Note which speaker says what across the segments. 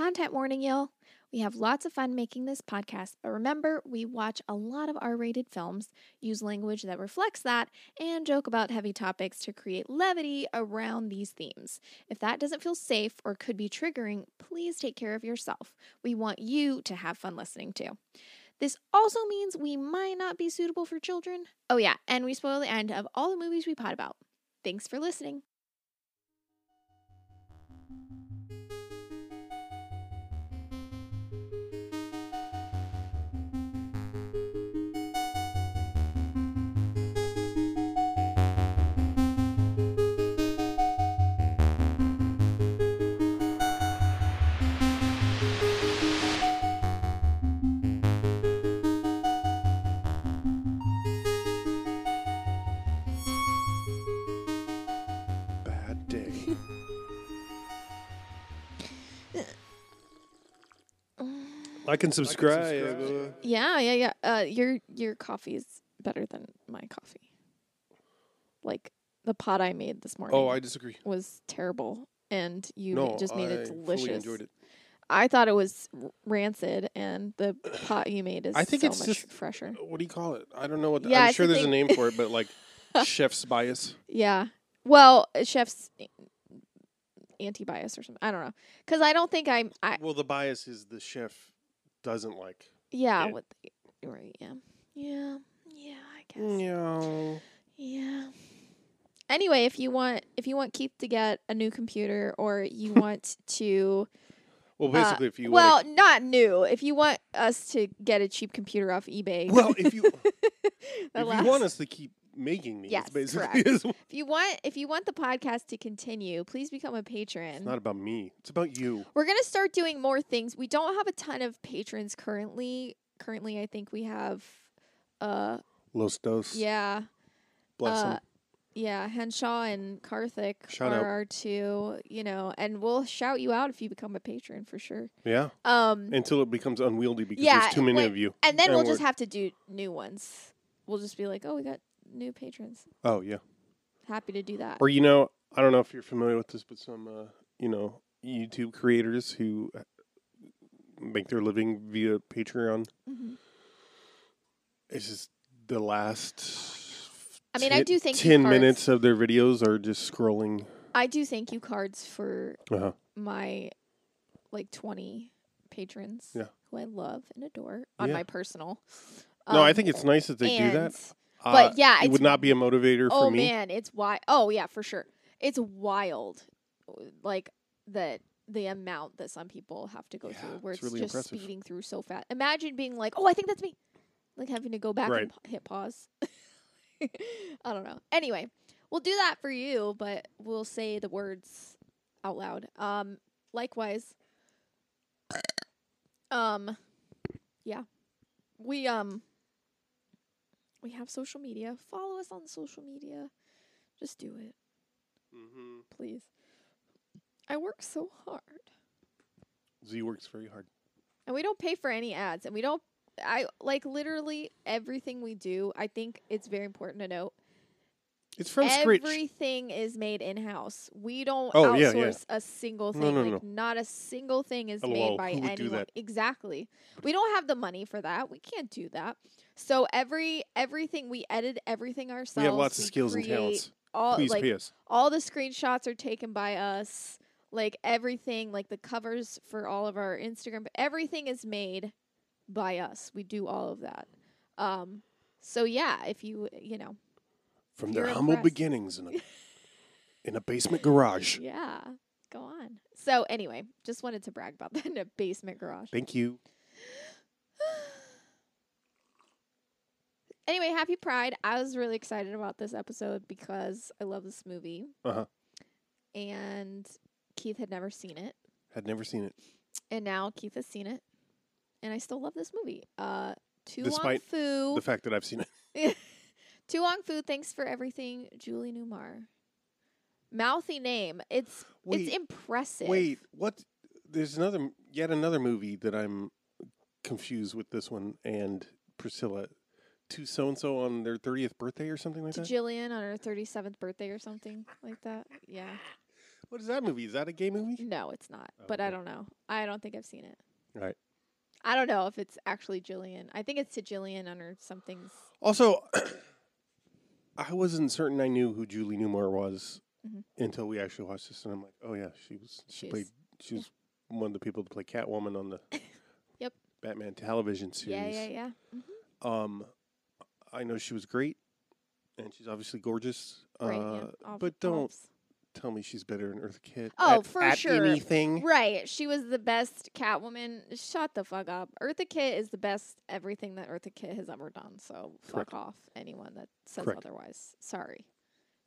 Speaker 1: Content warning, y'all. We have lots of fun making this podcast, but remember, we watch a lot of R rated films, use language that reflects that, and joke about heavy topics to create levity around these themes. If that doesn't feel safe or could be triggering, please take care of yourself. We want you to have fun listening too. This also means we might not be suitable for children. Oh, yeah, and we spoil the end of all the movies we pod about. Thanks for listening.
Speaker 2: I can subscribe.
Speaker 1: Yeah, yeah, yeah. Uh, your your coffee is better than my coffee. Like the pot I made this morning
Speaker 2: Oh, I disagree.
Speaker 1: was terrible, and you
Speaker 2: no,
Speaker 1: just made
Speaker 2: I
Speaker 1: it
Speaker 2: fully
Speaker 1: delicious.
Speaker 2: enjoyed it.
Speaker 1: I thought it was rancid, and the pot you made is
Speaker 2: I think
Speaker 1: so
Speaker 2: it's
Speaker 1: much
Speaker 2: just-
Speaker 1: fresher.
Speaker 2: What do you call it? I don't know what. The,
Speaker 1: Yeah,
Speaker 2: I'm sure there's a name for it, but like chef's bias.
Speaker 1: Yeah. Well, uh, chef's anti bias or something. I don't know, because I don't think I'm. I
Speaker 2: Well, the bias is the chef doesn't like.
Speaker 1: yeah. What? The, right. Yeah. Yeah. Yeah. I guess.
Speaker 2: Yeah.
Speaker 1: Yeah. Anyway, if you want if you want Keith to get a new computer or you want to
Speaker 2: Well,
Speaker 1: uh,
Speaker 2: basically, if you want well,
Speaker 1: not new. If you want us to get a cheap computer off eBay.
Speaker 2: well, if you if
Speaker 1: lasts-
Speaker 2: you want us to keep making these,
Speaker 1: Yes,
Speaker 2: basically,
Speaker 1: correct.
Speaker 2: is-
Speaker 1: if you want if you want the podcast to continue, please become a patron.
Speaker 2: it's not about me. It's about you.
Speaker 1: We're gonna start doing more things. We don't have a ton of patrons currently. Currently, I think we have, uh,
Speaker 2: Los dos.
Speaker 1: yeah,
Speaker 2: Bless
Speaker 1: uh, yeah, Henshaw and Karthik
Speaker 2: Shout
Speaker 1: are
Speaker 2: out.
Speaker 1: our two. You know, and we'll shout you out if you become a patron for sure.
Speaker 2: Yeah.
Speaker 1: Um,
Speaker 2: Until it becomes unwieldy because
Speaker 1: Yeah,
Speaker 2: there's too many of you.
Speaker 1: and then
Speaker 2: and
Speaker 1: we'll just have to do new ones. We'll just be like, oh, we got new patrons.
Speaker 2: Oh yeah.
Speaker 1: Happy to do that.
Speaker 2: Or you know, I don't know if you're familiar with this, but some uh, you know YouTube creators who uh, make their living via Patreon.
Speaker 1: Mhm.
Speaker 2: It's just the last.
Speaker 1: I mean, I do thank you
Speaker 2: ten minutes of their videos are just scrolling.
Speaker 1: I do thank you cards for
Speaker 2: Uh-huh.
Speaker 1: my like 20 patrons
Speaker 2: Yeah.
Speaker 1: who I love and adore on
Speaker 2: Yeah.
Speaker 1: my personal.
Speaker 2: no, I
Speaker 1: Um,
Speaker 2: think it's nice that they do that.
Speaker 1: And- but
Speaker 2: Uh,
Speaker 1: yeah,
Speaker 2: it would not be a motivator
Speaker 1: oh
Speaker 2: for me.
Speaker 1: man, it's why. Oh yeah, for sure. It's wild, like that the amount that some people have to go
Speaker 2: Yeah,
Speaker 1: through, where
Speaker 2: it's
Speaker 1: it's,
Speaker 2: really
Speaker 1: just
Speaker 2: impressive.
Speaker 1: speeding through so fast. Imagine being like, "Oh, I think that's me," like having to go back
Speaker 2: Right.
Speaker 1: and pa- hit pause. I don't know. Anyway, we'll do that for you, but we'll say the words out loud. Um, likewise. Um, yeah, we um we have social media. Follow us on social media. Just do it,
Speaker 2: hmm
Speaker 1: please. I work so hard.
Speaker 2: Z works very hard.
Speaker 1: And we don't pay for any ads and we don't I like literally everything we do. I think it's very important to note.
Speaker 2: It's from scratch.
Speaker 1: Everything is made in house. We don't
Speaker 2: Oh,
Speaker 1: outsource
Speaker 2: yeah.
Speaker 1: a single thing.
Speaker 2: No,
Speaker 1: thing.
Speaker 2: no,
Speaker 1: like not a single thing is
Speaker 2: LOL,
Speaker 1: made by
Speaker 2: who would do
Speaker 1: anyone.
Speaker 2: that?
Speaker 1: Exactly. We don't have the money for that. We can't do that. So every everything we edit everything ourselves.
Speaker 2: We have lots of skills and talents.
Speaker 1: All
Speaker 2: Please
Speaker 1: like all the screenshots are taken by us like everything like the covers for all of our instagram everything is made by us we do all of that um so yeah if you you know
Speaker 2: From
Speaker 1: you're
Speaker 2: their humble
Speaker 1: impressed.
Speaker 2: beginnings in a in a basement garage.
Speaker 1: yeah go on so anyway just wanted to brag about that in a basement garage
Speaker 2: Thank you.
Speaker 1: anyway happy pride i was really excited about this episode because i love this movie
Speaker 2: Uh-huh.
Speaker 1: and keith had never seen it
Speaker 2: Had never seen it.
Speaker 1: and now Keith has seen it, and I still love this movie. Uh, To Wong
Speaker 2: Despite
Speaker 1: Foo,
Speaker 2: The fact that I've seen it.
Speaker 1: To Wong Foo, thanks for everything, Julie Newmar. Mouthy name. It's
Speaker 2: Wait,
Speaker 1: it's impressive.
Speaker 2: Wait, what? There's another, yet another movie that I'm confused with this one and Priscilla. To so and so on their 30th birthday or something like
Speaker 1: to
Speaker 2: that.
Speaker 1: Jillian on her thirty seventh birthday or something like that. Yeah.
Speaker 2: What is that movie? Is that a gay movie?
Speaker 1: No, it's not.
Speaker 2: Oh,
Speaker 1: But I don't know. I don't think I've seen it.
Speaker 2: Right.
Speaker 1: I don't know if it's actually Jillian. I think it's to Jillian under something's.
Speaker 2: Also, I wasn't certain I knew who Julie Newmar was
Speaker 1: Mhm.
Speaker 2: until we actually watched this, and I'm like, oh yeah, she was. She,
Speaker 1: She is.
Speaker 2: played. She was one of the people to play Catwoman on the
Speaker 1: Yep.
Speaker 2: Batman television series.
Speaker 1: Yeah, yeah, yeah. hmm
Speaker 2: Um, I know she was great, and she's obviously gorgeous.
Speaker 1: Right.
Speaker 2: uh,
Speaker 1: yeah.
Speaker 2: But don't. Tell me she's better than Eartha Kitt.
Speaker 1: Oh,
Speaker 2: at,
Speaker 1: for
Speaker 2: at
Speaker 1: sure.
Speaker 2: Anything.
Speaker 1: Right. She was the best Catwoman. Shut the fuck up. Eartha Kitt is the best everything that Eartha Kitt has ever done. So
Speaker 2: Correct.
Speaker 1: fuck off anyone that says
Speaker 2: Correct.
Speaker 1: otherwise. Sorry.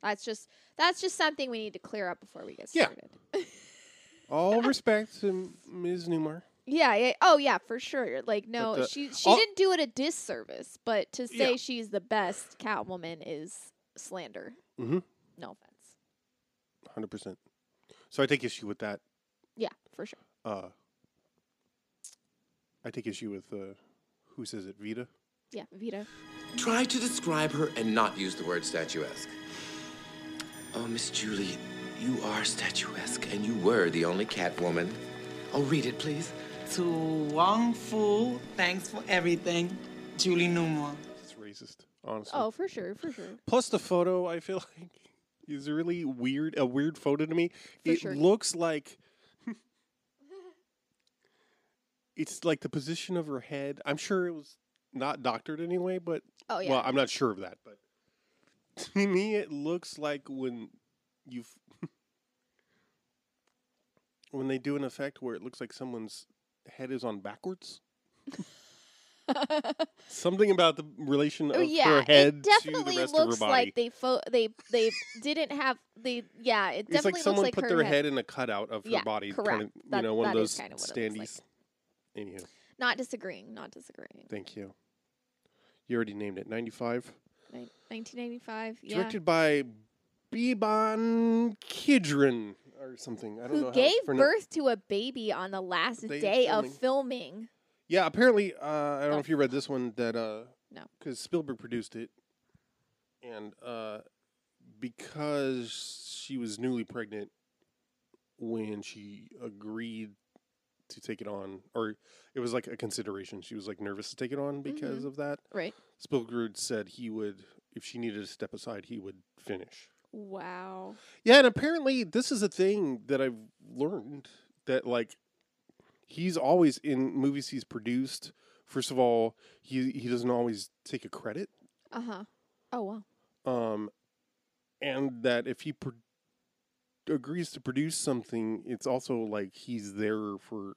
Speaker 1: That's just that's just something we need to clear up before we get
Speaker 2: Yeah.
Speaker 1: started.
Speaker 2: All respect to Ms. Newmar.
Speaker 1: Yeah, yeah. Oh, yeah, for sure. Like, no,
Speaker 2: the-
Speaker 1: she she didn't do it a disservice, but to say
Speaker 2: Yeah.
Speaker 1: she's the best Catwoman is slander.
Speaker 2: Mm-hmm.
Speaker 1: No offense.
Speaker 2: Hundred percent. So I take issue with that.
Speaker 1: Yeah, for sure.
Speaker 2: Uh, I take issue with uh, who says it, Vida.
Speaker 1: Yeah, Vida.
Speaker 3: Try to describe her and not use the word statuesque. Oh, Miss Julie, you are statuesque, and you were the only Catwoman. Oh, read it, please.
Speaker 4: To Wong Foo, thanks for everything. Julie Newmar.
Speaker 2: It's racist, honestly.
Speaker 1: Oh, for sure, for sure.
Speaker 2: Plus the photo, I feel like is really weird. A weird photo to me.
Speaker 1: For
Speaker 2: it
Speaker 1: sure.
Speaker 2: looks like. It's like the position of her head. I'm sure it was not doctored anyway, but
Speaker 1: Oh yeah.
Speaker 2: well, I'm not sure of that. But to me, it looks like when you when they do an effect where it looks like someone's head is on backwards. Something about the relation oh, of
Speaker 1: Oh, yeah,
Speaker 2: her head
Speaker 1: it
Speaker 2: to
Speaker 1: definitely
Speaker 2: the rest of her
Speaker 1: looks
Speaker 2: body.
Speaker 1: like they fo- they they didn't have they yeah it
Speaker 2: it's
Speaker 1: definitely
Speaker 2: like someone
Speaker 1: looks like
Speaker 2: put their
Speaker 1: head.
Speaker 2: head in a cutout of her
Speaker 1: Yeah,
Speaker 2: body,
Speaker 1: correct.
Speaker 2: kind of, you
Speaker 1: That-
Speaker 2: know, one of those
Speaker 1: what it looks like.
Speaker 2: standees. Anywho,
Speaker 1: Not disagreeing, not disagreeing.
Speaker 2: thank you. You already named it. Ninety-five.
Speaker 1: Nin- 1995, yeah.
Speaker 2: Directed by Beeban Kidron or something. I don't know.
Speaker 1: Who gave
Speaker 2: it's
Speaker 1: birth to a baby on the last
Speaker 2: Day of
Speaker 1: day of
Speaker 2: filming. Yeah, apparently, uh, I don't know
Speaker 1: Oh.
Speaker 2: if you read this one that uh,
Speaker 1: No.
Speaker 2: because Spielberg produced it, and uh, because she was newly pregnant when she agreed to take it on, or it was like a consideration. She was like nervous to take it on because
Speaker 1: Mhm.
Speaker 2: of that.
Speaker 1: Right.
Speaker 2: Spielberg said he would, if she needed to step aside, he would finish.
Speaker 1: Wow.
Speaker 2: Yeah, and apparently this is a thing that I've learned that like he's always in movies he's produced. First of all, he he doesn't always take a credit,
Speaker 1: Uh huh. Oh wow.
Speaker 2: um, and that if he pro- agrees to produce something, it's also like he's there for.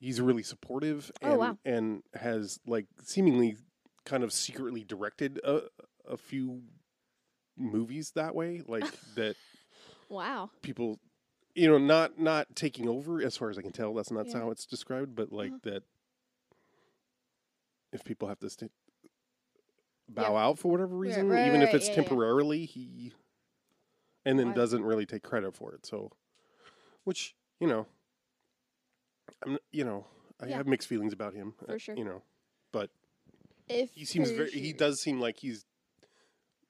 Speaker 2: He's really supportive
Speaker 1: Oh,
Speaker 2: and
Speaker 1: wow.
Speaker 2: and has like seemingly kind of secretly directed a a few movies that way, like that
Speaker 1: Wow.
Speaker 2: people you know not not taking over as far as i can tell that's not
Speaker 1: Yeah.
Speaker 2: how it's described but like
Speaker 1: Uh-huh.
Speaker 2: that if people have to st- bow
Speaker 1: Yeah.
Speaker 2: out for whatever reason
Speaker 1: right,
Speaker 2: even if it's
Speaker 1: yeah,
Speaker 2: temporarily he and then
Speaker 1: Why-
Speaker 2: doesn't really take credit for it so which you know i'm you know i have mixed feelings about him
Speaker 1: For
Speaker 2: uh,
Speaker 1: sure.
Speaker 2: you know but
Speaker 1: If
Speaker 2: he seems
Speaker 1: for
Speaker 2: very he does seem like he's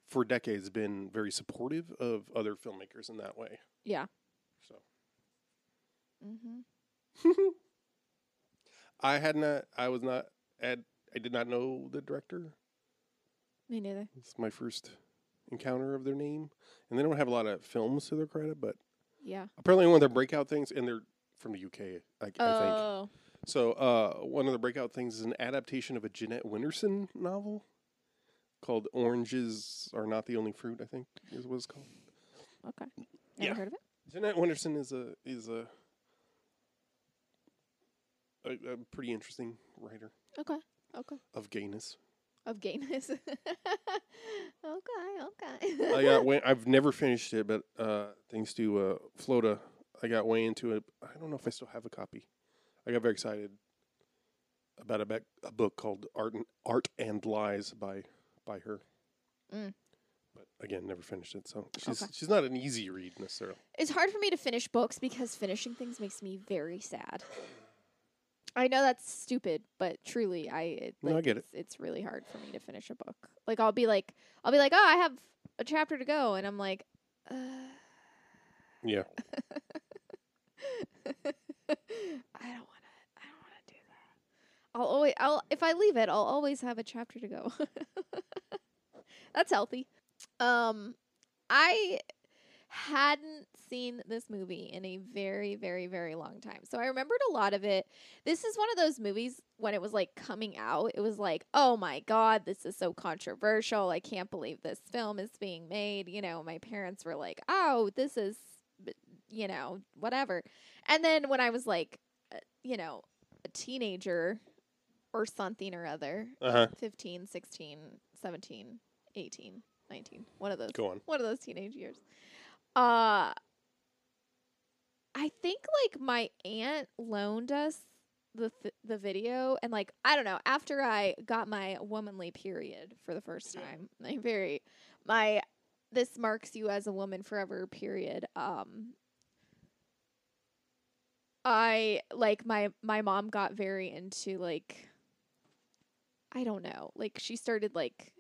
Speaker 2: for decades been very supportive of other filmmakers in that way
Speaker 1: Yeah. Mm-hmm.
Speaker 2: I had not. I was not. At, I did not know the director.
Speaker 1: Me neither.
Speaker 2: It's my first encounter of their name, and they don't have a lot of films to their credit. But
Speaker 1: Yeah.
Speaker 2: apparently, one of their breakout things, and they're from the UK, I, I think.
Speaker 1: Oh.
Speaker 2: So, uh, one of the breakout things is an adaptation of a Jeanette Winterson novel called "Oranges Are Not the Only Fruit." I think is what it's called.
Speaker 1: Okay. Never
Speaker 2: Yeah.
Speaker 1: heard of it.
Speaker 2: Jeanette Winterson is a is a a, a pretty interesting writer
Speaker 1: Okay. Okay.
Speaker 2: of gayness.
Speaker 1: Of gayness. okay. Okay.
Speaker 2: I got way, I've never finished it, but uh, thanks to uh, Flota, I got way into it. I don't know if I still have a copy. I got very excited about a, bec- a book called Art and, Art and Lies by by her.
Speaker 1: Mm.
Speaker 2: But again, never finished it. So she's
Speaker 1: Okay.
Speaker 2: she's not an easy read necessarily.
Speaker 1: It's hard for me to finish books because finishing things makes me very sad. I know that's stupid, but truly, I it,
Speaker 2: No, I
Speaker 1: like,
Speaker 2: get it.
Speaker 1: it's, It's really hard for me to finish a book. Like I'll be like, I'll be like, oh, I have a chapter to go, and I'm like, uh,
Speaker 2: Yeah.
Speaker 1: I don't want to. I don't want to do that. I'll always. I'll if I leave it, I'll always have a chapter to go. That's healthy. Um, I hadn't seen this movie in a very, very, very long time. So I remembered a lot of it. This is one of those movies when it was like coming out, it was like, oh my God, this is so controversial. I can't believe this film is being made. You know, my parents were like, oh, this is, you know, whatever. And then when I was like, uh, you know, a teenager or something or other,
Speaker 2: Uh huh.
Speaker 1: 15, 16, 17, 18, 19, one of those
Speaker 2: Go on.
Speaker 1: one of those teenage years. Uh I think like my aunt loaned us the th- the video and like I don't know, after I got my womanly period for the first time, like very my this marks you as a woman forever period. Um I like my my mom got very into like I don't know, like she started like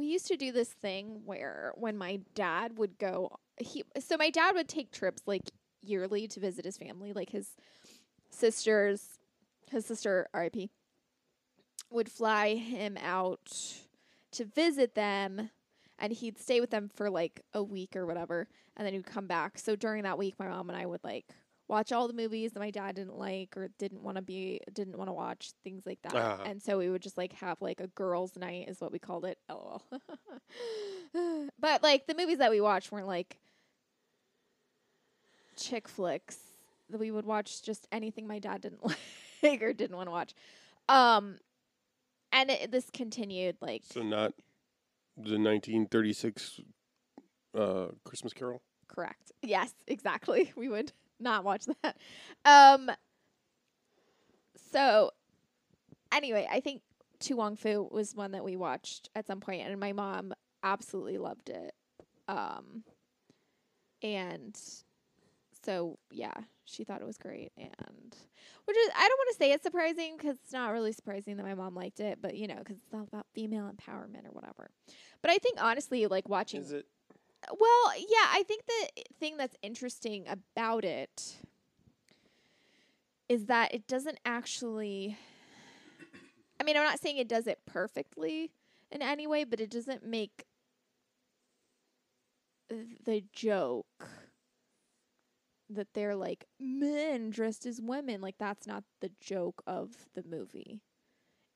Speaker 1: we used to do this thing where when my dad would go he so my dad would take trips like yearly to visit his family like his sisters his sister RIP would fly him out to visit them and he'd stay with them for like a week or whatever and then he'd come back. So during that week my mom and I would like watch all the movies that my dad didn't like or didn't want to be didn't want to watch things like that
Speaker 2: Uh-huh.
Speaker 1: and so we would just like have like a girls night is what we called it lol but like the movies that we watched weren't like chick flicks that we would watch just anything my dad didn't like or didn't want to watch um and it, this continued like
Speaker 2: So not the 1936 uh, Christmas Carol.
Speaker 1: Correct. Yes, exactly. We would not watch that. Um so anyway, I think To Wong Foo was one that we watched at some point and my mom absolutely loved it. Um and so yeah, she thought it was great and which is I don't want to say it's surprising cuz it's not really surprising that my mom liked it, but you know, cuz it's all about female empowerment or whatever. But I think honestly like watching
Speaker 2: Is it?
Speaker 1: Well, yeah, I think the thing that's interesting about it is that it doesn't actually I mean, I'm not saying it does it perfectly in any way, but it doesn't make th- the joke that they're like men dressed as women like that's not the joke of the movie.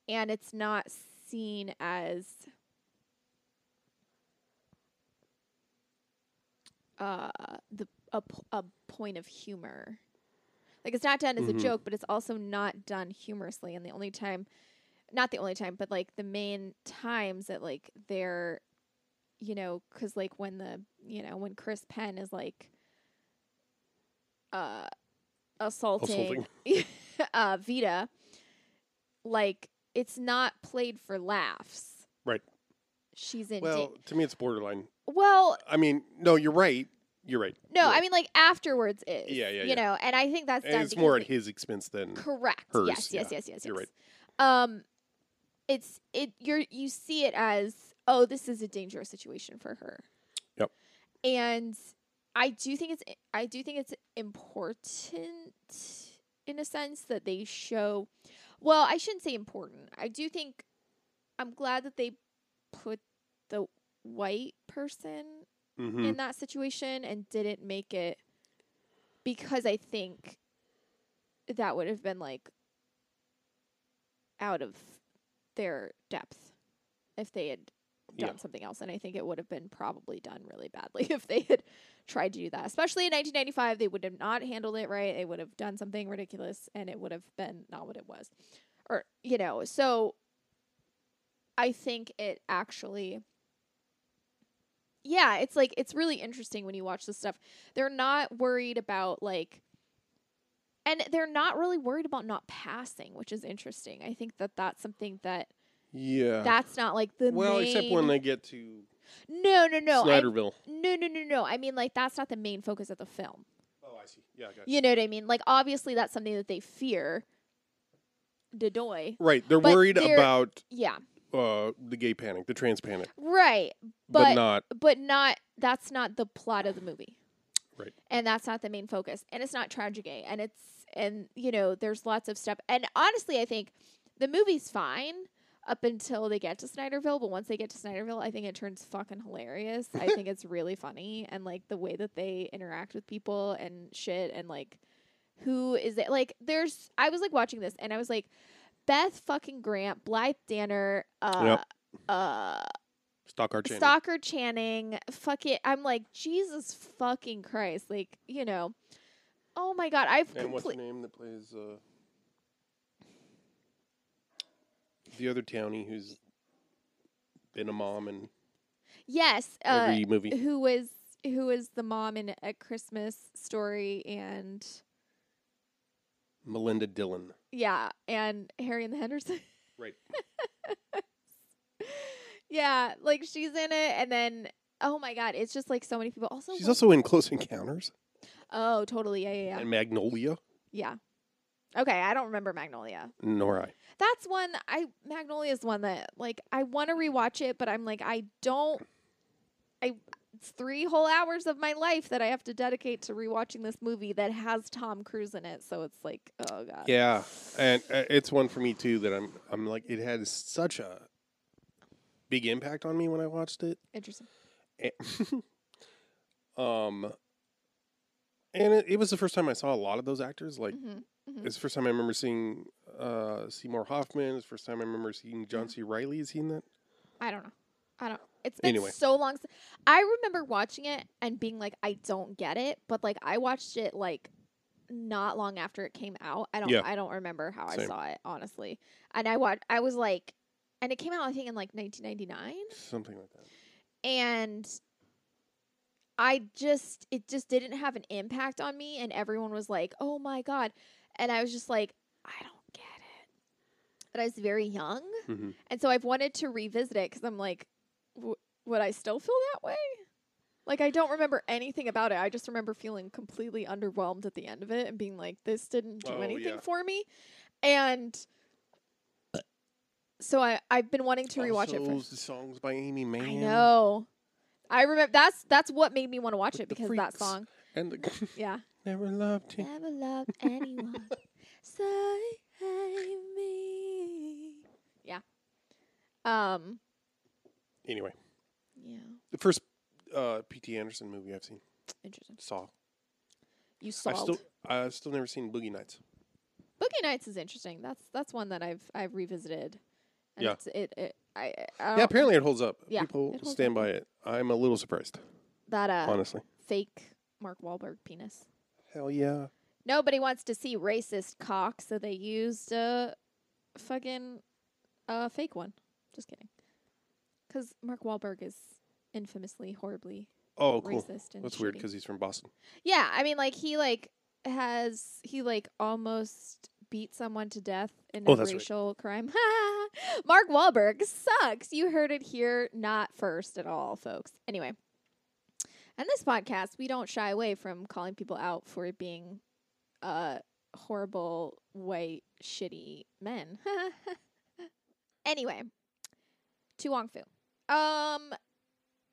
Speaker 1: And it's not seen as uh the a, a point of humor. Like it's not done as
Speaker 2: Mhm.
Speaker 1: a joke, but it's also not done humorously. And the only time, not the only time, but like the main times that like they're, you know, because like when the you know when Chris Penn is like, uh, assaulting, uh Vida, like it's not played for laughs.
Speaker 2: Right.
Speaker 1: She's in.
Speaker 2: Well,
Speaker 1: da-
Speaker 2: to me, it's borderline.
Speaker 1: Well,
Speaker 2: I mean, no, you're right. You're right.
Speaker 1: no,
Speaker 2: You're
Speaker 1: I mean like afterwards is.
Speaker 2: Yeah, yeah,
Speaker 1: You
Speaker 2: yeah.
Speaker 1: know, and I think that's
Speaker 2: and
Speaker 1: done.
Speaker 2: it's more at
Speaker 1: because
Speaker 2: his expense than.
Speaker 1: correct.
Speaker 2: hers,
Speaker 1: yes, yes,
Speaker 2: yeah.
Speaker 1: yes, yes, yes.
Speaker 2: You're right.
Speaker 1: Um, it's it. You're you see it as oh, this is a dangerous situation for her.
Speaker 2: Yep.
Speaker 1: And I do think it's I do think it's important in a sense that they show. Well, I shouldn't say important. I do think I'm glad that they put the white person
Speaker 2: Mhm.
Speaker 1: in that situation and didn't make it because I think that would have been like out of their depth if they had done
Speaker 2: Yeah.
Speaker 1: something else and I think it would have been probably done really badly if they had tried to do that. Especially in 1995 they would have not handled it right. They would have done something ridiculous and it would have been not what it was. Or you know, so I think it actually yeah, it's like it's really interesting when you watch this stuff. They're not worried about like and they're not really worried about not passing, which is interesting. I think that that's something that
Speaker 2: Yeah.
Speaker 1: that's not like the
Speaker 2: well, except when they get to
Speaker 1: No, no, no. I,
Speaker 2: Snyderville.
Speaker 1: no, no, no, no. I mean like that's not the main focus of the film.
Speaker 2: oh, I see. Yeah, I got
Speaker 1: You know what I mean? Like obviously that's something that they fear. Dedoy.
Speaker 2: Right. They're
Speaker 1: But
Speaker 2: worried
Speaker 1: they're-
Speaker 2: about
Speaker 1: Yeah.
Speaker 2: Uh, the gay panic, the trans panic,
Speaker 1: Right.
Speaker 2: but,
Speaker 1: But
Speaker 2: not.
Speaker 1: but not that's not the plot of the movie.
Speaker 2: Right.
Speaker 1: And that's not the main focus. And it's not tragic and it's and you know, there's lots of stuff. And honestly, I think the movie's fine up until they get to Snyderville, but once they get to Snyderville, I think it turns fucking hilarious. I think it's really funny and like the way that they interact with people and shit and like who is it? Like there's I was like watching this and I was like Beth fucking Grant, Blythe Danner, uh
Speaker 2: Yep.
Speaker 1: uh
Speaker 2: Stockard Channing.
Speaker 1: Stalker Channing, fuck it. I'm like, Jesus fucking Christ. Like, you know. Oh my god, I've
Speaker 2: and what's the name that plays uh, the other townie who's been a mom in
Speaker 1: Yes, uh
Speaker 2: every movie?
Speaker 1: who was who was the mom in a Christmas story and
Speaker 2: Melinda Dillon.
Speaker 1: Yeah, and Harry and the Henderson.
Speaker 2: Right.
Speaker 1: yeah, like she's in it and then oh my god, it's just like so many people. Also
Speaker 2: She's
Speaker 1: like-
Speaker 2: also in Close Encounters
Speaker 1: Oh, totally. Yeah, yeah, yeah.
Speaker 2: and Magnolia.
Speaker 1: Yeah. Okay, I don't remember Magnolia.
Speaker 2: Nor I.
Speaker 1: That's one I Magnolia is one that like I want to rewatch it, but I'm like I don't. I it's three whole hours of my life that I have to dedicate to rewatching this movie that has Tom Cruise in it. So it's like, oh god.
Speaker 2: Yeah, and uh, it's one for me too that I'm I'm like it had such a big impact on me when I watched it.
Speaker 1: Interesting.
Speaker 2: Eh, um, and it, it was the first time I saw a lot of those actors. Like
Speaker 1: hmm
Speaker 2: it's the first time I remember seeing uh, Seymour Hoffman. It's the first time I remember seeing John C. Reilly. Is he in that?
Speaker 1: I don't know. It's been
Speaker 2: Anyway.
Speaker 1: so long. I remember watching it and being like, I don't get it, but like I watched it like not long after it came out. I don't.
Speaker 2: Yeah.
Speaker 1: I don't remember how I saw it honestly. And I watched. I was like, and it came out I think in like 1999,
Speaker 2: Something like that.
Speaker 1: and I just it just didn't have an impact on me, and everyone was like, oh my god, and I was just like, I don't get it. But I was very young.
Speaker 2: hmm
Speaker 1: And so I've wanted to revisit it because I'm like, w- would I still feel that way? Like I don't remember anything about it. I just remember feeling completely underwhelmed at the end of it and being like, this didn't do
Speaker 2: Oh,
Speaker 1: anything
Speaker 2: yeah.
Speaker 1: for me. And so I I've been wanting to rewatch it.
Speaker 2: Also,
Speaker 1: For,
Speaker 2: the songs by Aimee Mann.
Speaker 1: I know. I remember that's that's what made me want to watch
Speaker 2: With
Speaker 1: it
Speaker 2: the
Speaker 1: because that song.
Speaker 2: And the
Speaker 1: Yeah.
Speaker 2: never loved you.
Speaker 1: Never loved anyone. Save me. Yeah. Um.
Speaker 2: Anyway,
Speaker 1: Yeah.
Speaker 2: the first uh, P.T. Anderson movie I've seen
Speaker 1: Interesting.
Speaker 2: saw.
Speaker 1: You
Speaker 2: I've
Speaker 1: solved.
Speaker 2: still I've still never seen Boogie Nights.
Speaker 1: Boogie Nights is interesting. That's that's one that I've I've revisited. And
Speaker 2: Yeah.
Speaker 1: It's, it, it I, I
Speaker 2: Yeah, apparently it holds up.
Speaker 1: Yeah,
Speaker 2: People
Speaker 1: it holds
Speaker 2: stand
Speaker 1: up.
Speaker 2: by it. I'm a little surprised,
Speaker 1: that uh
Speaker 2: honestly.
Speaker 1: fake Mark Wahlberg penis.
Speaker 2: Hell yeah.
Speaker 1: Nobody wants to see racist cock, so they used a fucking uh fake one. Just kidding. Because Mark Wahlberg is infamously horribly
Speaker 2: Oh, cool.
Speaker 1: racist and
Speaker 2: That's weird because he's from Boston.
Speaker 1: Yeah, I mean, like he like has he like almost beat someone to death in
Speaker 2: Oh,
Speaker 1: a
Speaker 2: that's right.
Speaker 1: racial crime. Mark Wahlberg sucks. You heard it here, not first at all, folks. Anyway, and this podcast, we don't shy away from calling people out for being uh horrible white shitty men. anyway, to Wong Foo. Um,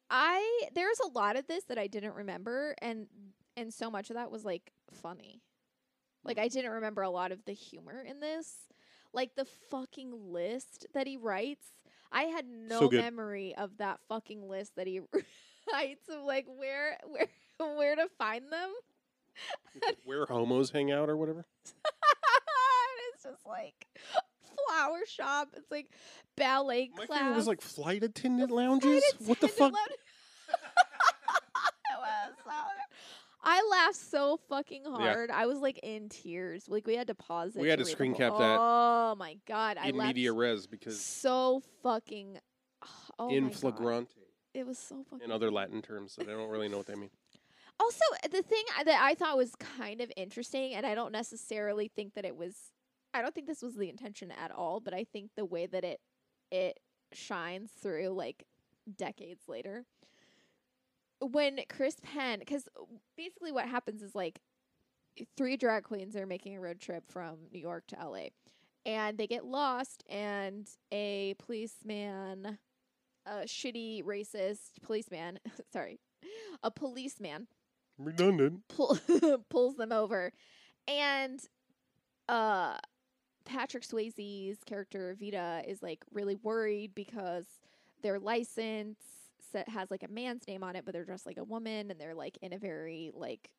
Speaker 1: I there's a lot of this that I didn't remember, and and so much of that was like funny. Like I didn't remember a lot of the humor in this. Like the fucking list that he writes. I had no
Speaker 2: So
Speaker 1: memory of that fucking list that he writes of like where where where to find them.
Speaker 2: Where homos hang out or whatever.
Speaker 1: it's just like flower shop. It's like ballet
Speaker 2: My
Speaker 1: class.
Speaker 2: favorite was like flight attendant lounges.
Speaker 1: Flight
Speaker 2: What the fuck?
Speaker 1: lounge. Was. I laughed so fucking hard. I was like in tears. Like we had to pause it.
Speaker 2: We had
Speaker 1: to
Speaker 2: to
Speaker 1: read the
Speaker 2: screen cap that
Speaker 1: Oh my god! I
Speaker 2: in
Speaker 1: laughed
Speaker 2: media res because
Speaker 1: so fucking. Oh
Speaker 2: in flagrante
Speaker 1: It was so fucking.
Speaker 2: and other Latin terms that I don't really know what they mean.
Speaker 1: Also, the thing that I thought was kind of interesting, and I don't necessarily think that it was. I don't think this was the intention at all, but I think the way that it it shines through, like decades later, when Chris Penn, because basically what happens is like three drag queens are making a road trip from New York to LA, and they get lost, and a policeman, a shitty racist policeman, sorry, a policeman
Speaker 2: Redundant.
Speaker 1: pull, pulls them over, and uh, Patrick Swayze's character Vida is like really worried because their license set, has like a man's name on it, but they're dressed like a woman, and they're like in a very like,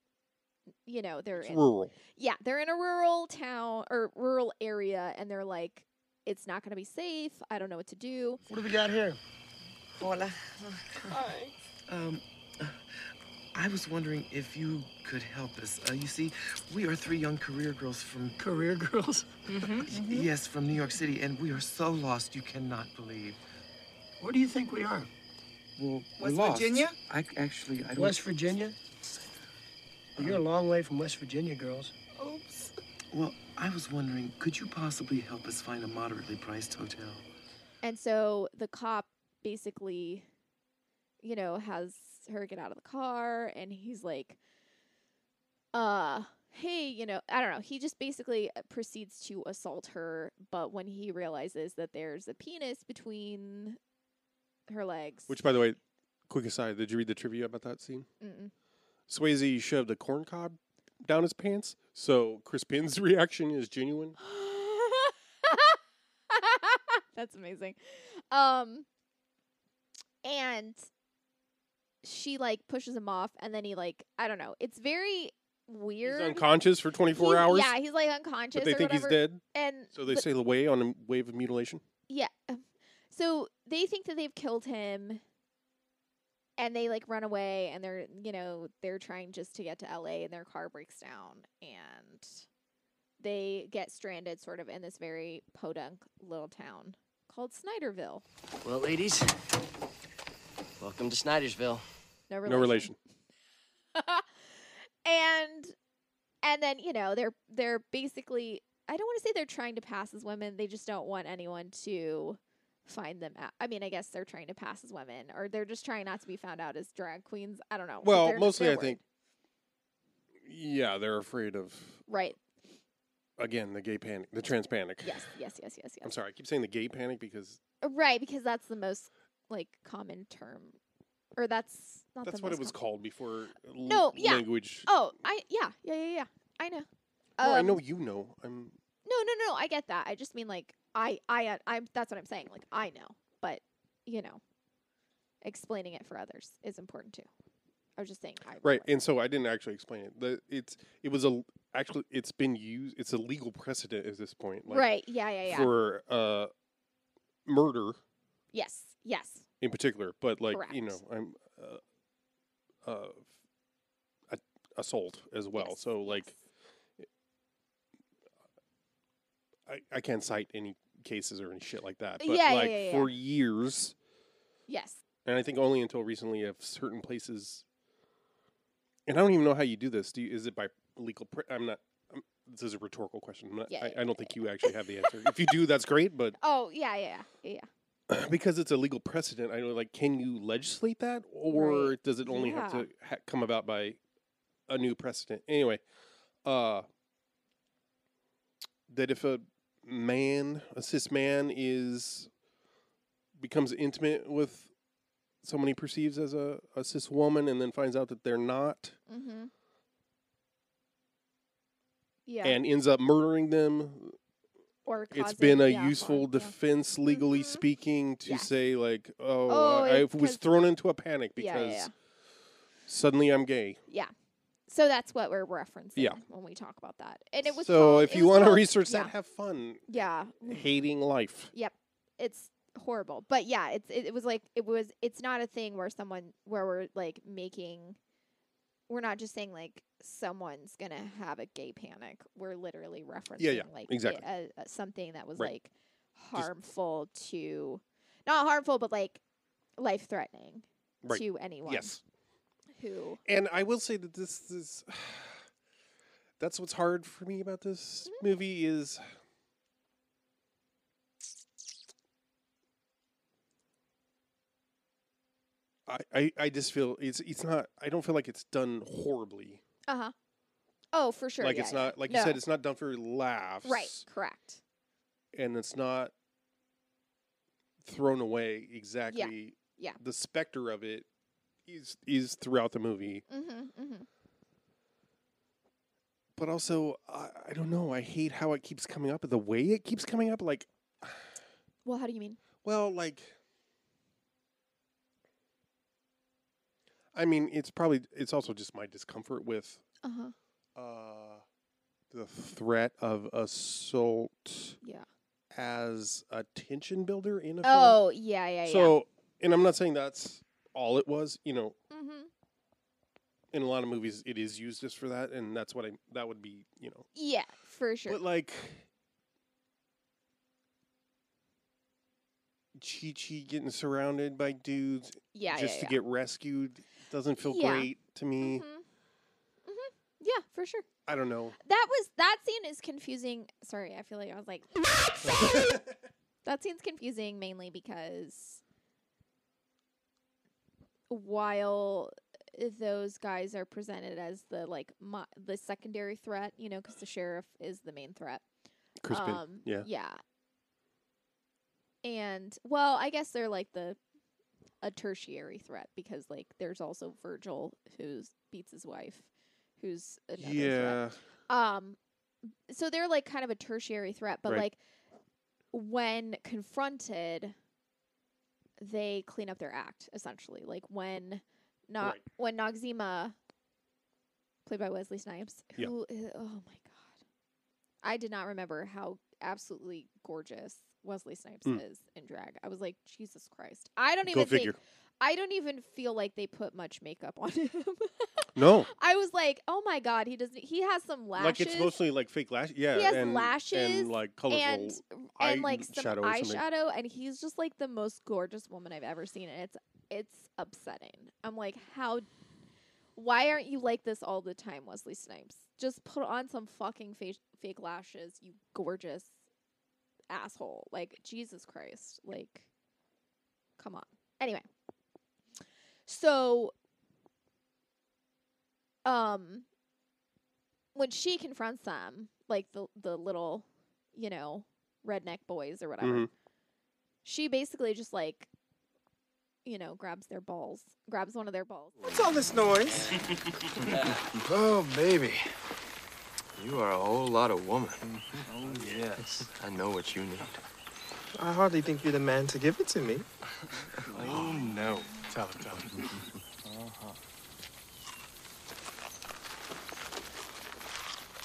Speaker 1: you know, they're
Speaker 2: It's
Speaker 1: in,
Speaker 2: rural.
Speaker 1: yeah, they're in a rural town or rural area, and they're like, it's not going to be safe. I don't know what to do.
Speaker 5: What do we got here?
Speaker 4: Hola.
Speaker 3: Um, I was wondering if you could help us. Uh, you see, we are three young career girls from
Speaker 5: Career girls?
Speaker 3: yes, from New York City, and we are so lost you cannot believe.
Speaker 5: Where do you think we are?
Speaker 3: Well,
Speaker 4: West
Speaker 3: lost.
Speaker 4: Virginia?
Speaker 3: I actually, I don't.
Speaker 5: West Virginia? Well, you're a long way from West Virginia, girls.
Speaker 3: Oops. Well, I was wondering, could you possibly help us find a moderately priced hotel?
Speaker 1: And so the cop basically, you know, has her get out of the car and he's like, uh, hey, you know, I don't know. He just basically uh, proceeds to assault her. But when he realizes that there's a penis between her legs,
Speaker 2: Which, by the way, quick aside, did you read the trivia about that scene?
Speaker 1: Mm-mm.
Speaker 2: Swayze shoved a corn cob down his pants, so Chris Penn's reaction is genuine.
Speaker 1: That's amazing. Um and she like pushes him off and then he like I don't know. It's very weird.
Speaker 2: He's unconscious for 24
Speaker 1: He's-
Speaker 2: hours,
Speaker 1: Yeah, he's like unconscious
Speaker 2: but they
Speaker 1: or
Speaker 2: think he's
Speaker 1: whatever.
Speaker 2: dead,
Speaker 1: And
Speaker 2: so they
Speaker 1: the-
Speaker 2: sail away on a wave of mutilation.
Speaker 1: yeah. So they think that they've killed him and they like run away and they're, you know, they're trying just to get to LA and their car breaks down and they get stranded sort of in this very podunk little town called Snyderville.
Speaker 6: Well, ladies, welcome to Snydersville.
Speaker 1: No relation.
Speaker 2: No relation.
Speaker 1: and and then you know they're they're basically I don't want to say they're trying to pass as women. They just don't want anyone to find them out. I mean, I guess they're trying to pass as women, or they're just trying not to be found out as drag queens. I don't know.
Speaker 2: Well,
Speaker 1: they're-
Speaker 2: mostly
Speaker 1: they're
Speaker 2: I think, yeah, they're afraid of
Speaker 1: right.
Speaker 2: again the gay panic, the trans panic.
Speaker 1: Yes, yes, yes, yes,
Speaker 2: I'm sorry, I keep saying the gay panic because
Speaker 1: Right, because that's the most like common term, or that's not.
Speaker 2: that's what it was
Speaker 1: com-
Speaker 2: called before. l-
Speaker 1: No, yeah.
Speaker 2: language.
Speaker 1: Oh, I yeah yeah yeah yeah. I know.
Speaker 2: no, I
Speaker 1: Um,
Speaker 2: know you know. I'm
Speaker 1: No, no, no. I get that. I just mean like I, I, uh, I'm. That's what I'm saying. Like I know, but you know, explaining it for others is important too. I was just saying. I
Speaker 2: right, and so I didn't actually explain it. The it's it was a actually it's been used. It's a legal precedent at this point. Like,
Speaker 1: right. Yeah. Yeah. Yeah.
Speaker 2: For uh, murder
Speaker 1: yes. Yes.
Speaker 2: in particular, but like you know, I'm uh, uh, a- assault as well.
Speaker 1: Yes,
Speaker 2: So like. I I can't cite any cases or any shit like that. But
Speaker 1: Yeah,
Speaker 2: like
Speaker 1: yeah, yeah.
Speaker 2: for years,
Speaker 1: Yes.
Speaker 2: and I think only until recently have certain places. And I don't even know how you do this. Do you, is it by legal? Pre- I'm not. I'm, this is a rhetorical question. Not,
Speaker 1: Yeah,
Speaker 2: I,
Speaker 1: yeah,
Speaker 2: I don't
Speaker 1: yeah,
Speaker 2: think you actually have the answer. if you do, that's great. But
Speaker 1: Oh yeah. Yeah. Yeah. Yeah.
Speaker 2: because it's a legal precedent, I know, like, can you legislate that, or
Speaker 1: Right.
Speaker 2: does it only have to ha- come about by a new precedent? Anyway, uh, that if a man, a cis man, is becomes intimate with someone he perceives as a, a cis woman, and then finds out that they're not,
Speaker 1: Mm-hmm. Yeah.
Speaker 2: and ends up murdering them,
Speaker 1: or
Speaker 2: it's
Speaker 1: causing,
Speaker 2: been a
Speaker 1: yeah,
Speaker 2: useful
Speaker 1: harm, yeah.
Speaker 2: defense, legally
Speaker 1: Mhm.
Speaker 2: speaking, to
Speaker 1: Yes.
Speaker 2: say like, "Oh,
Speaker 1: Oh,
Speaker 2: I, I was thrown into a panic because
Speaker 1: yeah, yeah.
Speaker 2: suddenly I'm gay."
Speaker 1: Yeah. So that's what we're referencing
Speaker 2: Yeah.
Speaker 1: when we talk about that. And it was
Speaker 2: so
Speaker 1: called-
Speaker 2: if you want to research
Speaker 1: yeah,
Speaker 2: that, have fun
Speaker 1: yeah,
Speaker 2: hating life.
Speaker 1: Yep. It's horrible. But yeah, it's it, it was like it was it's not a thing where someone where we're like making we're not just saying like someone's to have a gay panic. We're literally referencing
Speaker 2: yeah,
Speaker 1: like
Speaker 2: exactly.
Speaker 1: something that was
Speaker 2: Right.
Speaker 1: like harmful to not harmful but like life threatening
Speaker 2: Right.
Speaker 1: to anyone
Speaker 2: Yes,
Speaker 1: who
Speaker 2: and I will say that this is that's what's hard for me about this
Speaker 1: Mm-hmm.
Speaker 2: movie is. I, I, I just feel it's it's not I don't feel like it's done horribly
Speaker 1: uh-huh. Oh, for sure.
Speaker 2: like
Speaker 1: yeah,
Speaker 2: it's
Speaker 1: yeah.
Speaker 2: not like
Speaker 1: No.
Speaker 2: you said it's not done for laughs
Speaker 1: Right, correct.
Speaker 2: and it's not thrown away exactly
Speaker 1: yeah.
Speaker 2: the specter of it is is throughout the movie.
Speaker 1: Mm-hmm, mm-hmm.
Speaker 2: But also, I, I don't know. I hate how it keeps coming up. The way it keeps coming up, like,
Speaker 1: Well, how do you mean?
Speaker 2: well, like, I mean, it's probably it's also just my discomfort with
Speaker 1: Uh huh.
Speaker 2: uh, the threat of assault
Speaker 1: Yeah.
Speaker 2: as a tension builder in a film.
Speaker 1: Oh, yeah, yeah, yeah.
Speaker 2: So, and I'm not saying that's all it was. You know,
Speaker 1: mm-hmm.
Speaker 2: in a lot of movies, it is used just for that, and that's what I that would be. You know,
Speaker 1: Yeah, for sure.
Speaker 2: but like Chi Chi getting surrounded by dudes
Speaker 1: yeah,
Speaker 2: just
Speaker 1: yeah,
Speaker 2: to
Speaker 1: yeah.
Speaker 2: get rescued doesn't feel
Speaker 1: Yeah.
Speaker 2: great to me.
Speaker 1: Mhm. Mhm. Yeah, for sure.
Speaker 2: I don't know.
Speaker 1: That was that scene is confusing. Sorry, I feel like I was like that scene's confusing mainly because while those guys are presented as the like mo- the secondary threat, you know, because the sheriff is the main threat.
Speaker 2: Chris Penn.
Speaker 1: Um,
Speaker 2: yeah.
Speaker 1: Yeah. And well, I guess they're like the a tertiary threat because like there's also Virgil who's beats his wife, who's another threat.
Speaker 2: Yeah.
Speaker 1: Um, so they're like kind of a tertiary threat, but
Speaker 2: Right.
Speaker 1: like when confronted, they clean up their act essentially. Like when not
Speaker 2: Right.
Speaker 1: when Noxzema, played by Wesley Snipes,
Speaker 2: Yeah.
Speaker 1: who i- oh my god, I did not remember how absolutely gorgeous Wesley Snipes
Speaker 2: Mm.
Speaker 1: is in drag. I was like, Jesus Christ, I don't
Speaker 2: Go
Speaker 1: even
Speaker 2: figure.
Speaker 1: think I don't even feel like they put much makeup on him.
Speaker 2: No.
Speaker 1: I was like, oh my god, he doesn't. He has some lashes.
Speaker 2: Like it's mostly like fake lashes. Yeah.
Speaker 1: He has
Speaker 2: and,
Speaker 1: lashes
Speaker 2: and like colorful.
Speaker 1: and
Speaker 2: eye
Speaker 1: and like some
Speaker 2: shadow or something.
Speaker 1: eyeshadow, and he's just like the most gorgeous woman I've ever seen, and it's it's upsetting. I'm like, how? Why aren't you like this all the time, Wesley Snipes? Just put on some fucking fake fake lashes, you gorgeous asshole. Like Jesus Christ, like, come on. Anyway, so um when she confronts them like the the little you know redneck boys or whatever
Speaker 2: Mhm.
Speaker 1: she basically just like you know grabs their balls grabs one of their balls
Speaker 7: What's all this noise?
Speaker 8: Oh, baby. You are a whole lot of woman.
Speaker 7: Oh, yes.
Speaker 8: I know what you need.
Speaker 7: I hardly think you're the man to give it to me.
Speaker 8: Oh, no.
Speaker 7: Tell him, tell him. uh-huh.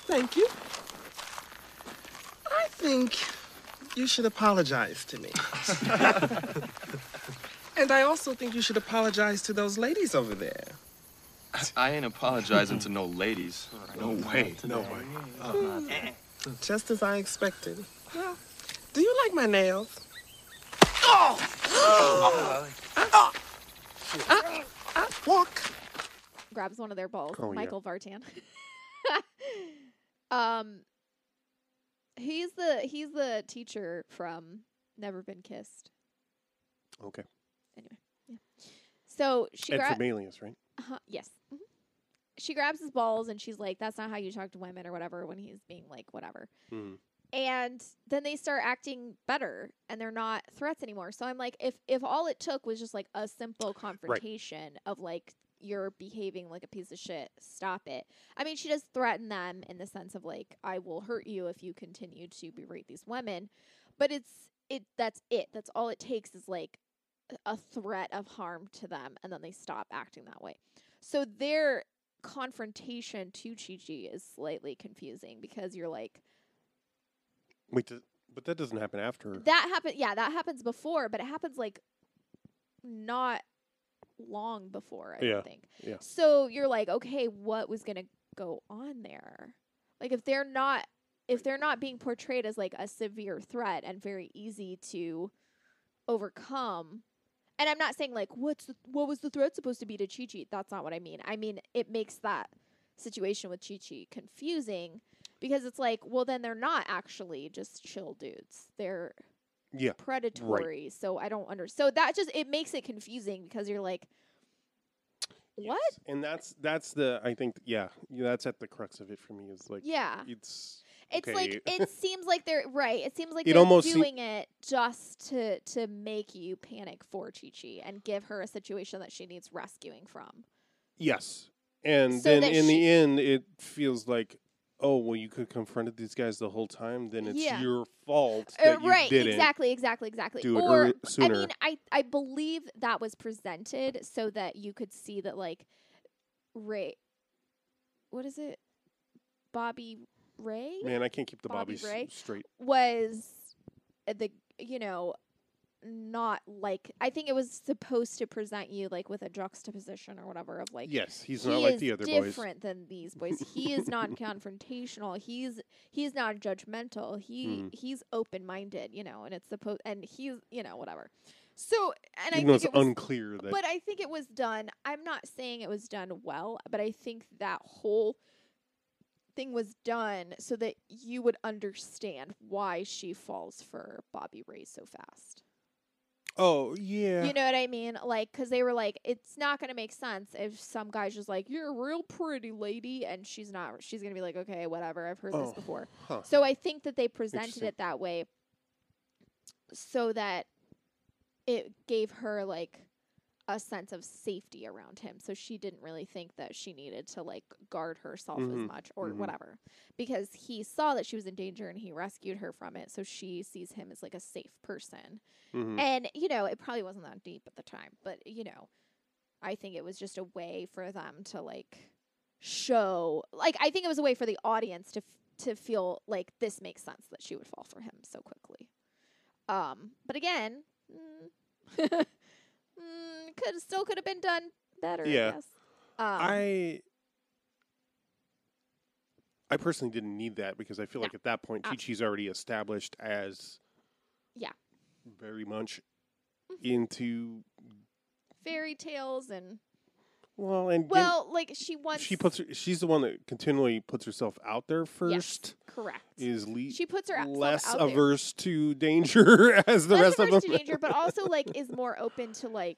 Speaker 7: Thank you. I think you should apologize to me. and I also think you should apologize to those ladies over there.
Speaker 8: I ain't apologizing to no ladies. No way.
Speaker 7: No way. Just as I expected. Well, do you like my nails? Oh! Ah, ah, walk.
Speaker 1: grabs one of their balls
Speaker 2: Oh, yeah.
Speaker 1: michael vartan um he's the he's the teacher from never been kissed
Speaker 2: Okay.
Speaker 1: anyway yeah so she
Speaker 2: Ed
Speaker 1: grabs
Speaker 2: Formalius, right?
Speaker 1: Uh-huh, yes. Mhm. She grabs his balls and she's like, "That's not how you talk to women," or whatever. When he's being like, "Whatever,"
Speaker 2: Mhm.
Speaker 1: and then they start acting better and they're not threats anymore. So I'm like, if if all it took was just like a simple confrontation of like you're behaving like a piece of shit, stop it. I mean, she does threaten them in the sense of like, "I will hurt you if you continue to berate these women," but it's it that's it. That's all it takes is like a threat of harm to them and then they stop acting that way. So their confrontation to Chi Chi is slightly confusing because you're like
Speaker 2: Wait, but that doesn't happen after.
Speaker 1: that happened yeah, that happens before, but it happens like not long before, I
Speaker 2: Yeah,
Speaker 1: think.
Speaker 2: yeah.
Speaker 1: So you're like, okay, what was gonna go on there? Like if they're not if they're not being portrayed as like a severe threat and very easy to overcome and I'm not saying like what's the, what was the threat supposed to be to Chi Chi? That's not what I mean. I mean it makes that situation with Chi Chi confusing because it's like, well then they're not actually just chill dudes. They're
Speaker 2: Yeah.
Speaker 1: predatory. So I don't understand. so that just it makes it confusing because you're like what?
Speaker 2: Yes. And that's that's the I think yeah, yeah, that's at the crux of it for me is like
Speaker 1: Yeah.
Speaker 2: it's
Speaker 1: It's
Speaker 2: okay.
Speaker 1: like it seems like they're right. It seems like
Speaker 2: It
Speaker 1: they're doing it just to to make you panic for Chi Chi and give her a situation that she needs rescuing from.
Speaker 2: yes. And
Speaker 1: So
Speaker 2: then in the end it feels like oh well you could confronted these guys the whole time then it's
Speaker 1: Yeah.
Speaker 2: your fault
Speaker 1: Uh,
Speaker 2: that you
Speaker 1: right,
Speaker 2: didn't
Speaker 1: exactly, exactly, exactly.
Speaker 2: do it
Speaker 1: or
Speaker 2: early-
Speaker 1: I mean, I I believe that was presented so that you could see that like Ray what is it? Bobby Ray
Speaker 2: Man, I can't keep the
Speaker 1: Bobby
Speaker 2: bobbies
Speaker 1: Ray?
Speaker 2: straight.
Speaker 1: was the you know not like I think it was supposed to present you like with a juxtaposition or whatever of like
Speaker 2: Yes, he's
Speaker 1: he
Speaker 2: not like the other boys.
Speaker 1: different than these boys. He is non-confrontational. He's he's not judgmental. He
Speaker 2: Mhm.
Speaker 1: he's open-minded, you know, and it's supposed and he's you know whatever. So and I
Speaker 2: Even though
Speaker 1: think
Speaker 2: it's
Speaker 1: it was,
Speaker 2: unclear that
Speaker 1: but I think it was done. I'm not saying it was done well, but I think that whole thing was done so that you would understand why she falls for Bobby Ray so fast.
Speaker 2: Oh yeah.
Speaker 1: You know what I mean? Like, because they were like, it's not going to make sense if some guy's just like, you're a real pretty lady, and she's not. She's going to be like, okay, whatever. I've heard this
Speaker 2: Oh,
Speaker 1: before.
Speaker 2: huh.
Speaker 1: So I think that they presented it that way so that it gave her like a sense of safety around him. So she didn't really think that she needed to like guard herself as
Speaker 2: Mhm,
Speaker 1: much or
Speaker 2: mhm.
Speaker 1: whatever because he saw that she was in danger and he rescued her from it. So she sees him as like a safe person.
Speaker 2: Mhm.
Speaker 1: And, you know, it probably wasn't that deep at the time, but, you know, I think it was just a way for them to, like, show, like, I think it was a way for the audience to, f- to feel like this makes sense that she would fall for him so quickly. Um, but again, mm, mm, could still could have been done better,
Speaker 2: Yeah.
Speaker 1: I guess. Um,
Speaker 2: I I personally didn't need that because I feel
Speaker 1: No.
Speaker 2: like at that point
Speaker 1: Abs-
Speaker 2: Chi Chi's already established as
Speaker 1: Yeah.
Speaker 2: very much
Speaker 1: Mhm.
Speaker 2: into
Speaker 1: fairy tales and,
Speaker 2: well and
Speaker 1: well, like, she wants.
Speaker 2: she puts her, she's the one that continually puts herself out there
Speaker 1: Yes,
Speaker 2: first
Speaker 1: correct.
Speaker 2: is le-
Speaker 1: she puts her
Speaker 2: less
Speaker 1: out there.
Speaker 2: averse to danger as the
Speaker 1: less
Speaker 2: rest of them.
Speaker 1: Less averse to danger, but also like is more open to like,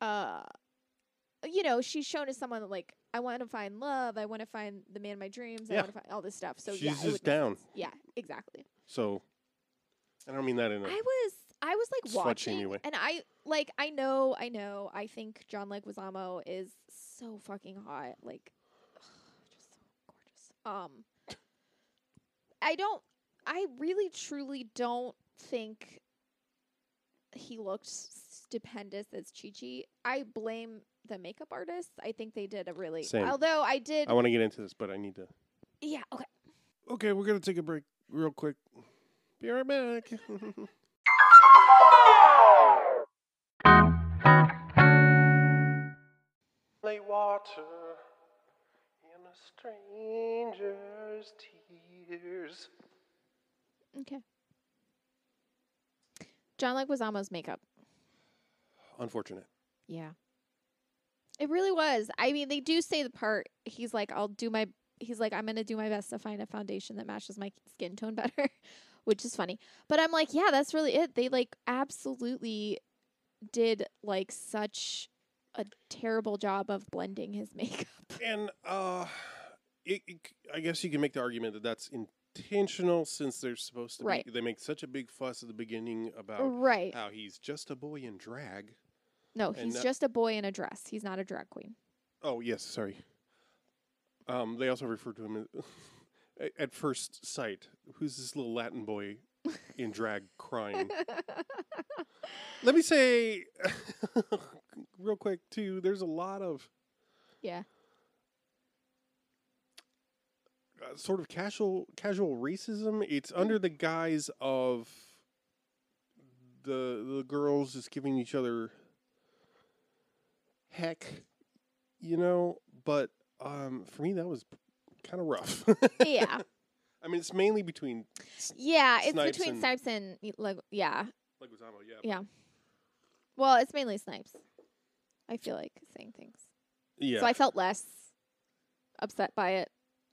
Speaker 1: uh, you know, she's shown as someone that like I want to find love, I want to find the man of my dreams, I
Speaker 2: Yeah.
Speaker 1: want to find all this stuff. So
Speaker 2: She's
Speaker 1: yeah,
Speaker 2: just down.
Speaker 1: sense. Yeah, exactly.
Speaker 2: so I don't mean that in a
Speaker 1: I was I was like watching,
Speaker 2: shamey way.
Speaker 1: and I like I know I know I think John Leguizamo is so fucking hot, like just so gorgeous. Um, I don't. I really truly don't think he looked stupendous as Chi Chi. I blame the makeup artists. I think they did a really.
Speaker 2: Same.
Speaker 1: Although I did.
Speaker 2: I want to get into this but I need to
Speaker 1: yeah. Okay.
Speaker 2: Okay, we're gonna take a break real quick. Be right back. Late water in a stranger's tears.
Speaker 1: Okay. John Leguizamo's makeup.
Speaker 2: Unfortunate.
Speaker 1: Yeah. It really was. I mean, they do say the part. He's like, I'll do my. He's like, I'm gonna do my best to find a foundation that matches my skin tone better, which is funny. But I'm like, yeah, that's really it. They like absolutely did like such a terrible job of blending his makeup.
Speaker 2: And uh, it, it, I guess you can make the argument that that's intentional since they're supposed to.
Speaker 1: Right.
Speaker 2: Be, they make such a big fuss at the beginning about
Speaker 1: right.
Speaker 2: how he's just a boy in drag.
Speaker 1: No, he's just a boy in a dress. He's not a drag queen.
Speaker 2: Oh yes, sorry. Um, they also refer to him as, at first sight. Who's this little Latin boy in drag crying? Let me say, real quick too. There's a lot of
Speaker 1: yeah.
Speaker 2: uh, sort of casual casual racism. It's under the guise of the the girls just giving each other heck, you know. But um, for me, that was kind of rough.
Speaker 1: Yeah.
Speaker 2: I mean, it's mainly between
Speaker 1: Yeah. It's between
Speaker 2: and-
Speaker 1: Snipes and like yeah.
Speaker 2: Leguizamo, yeah.
Speaker 1: Yeah. Well, it's mainly Snipes. I feel like saying things.
Speaker 2: Yeah.
Speaker 1: So I felt less upset by it.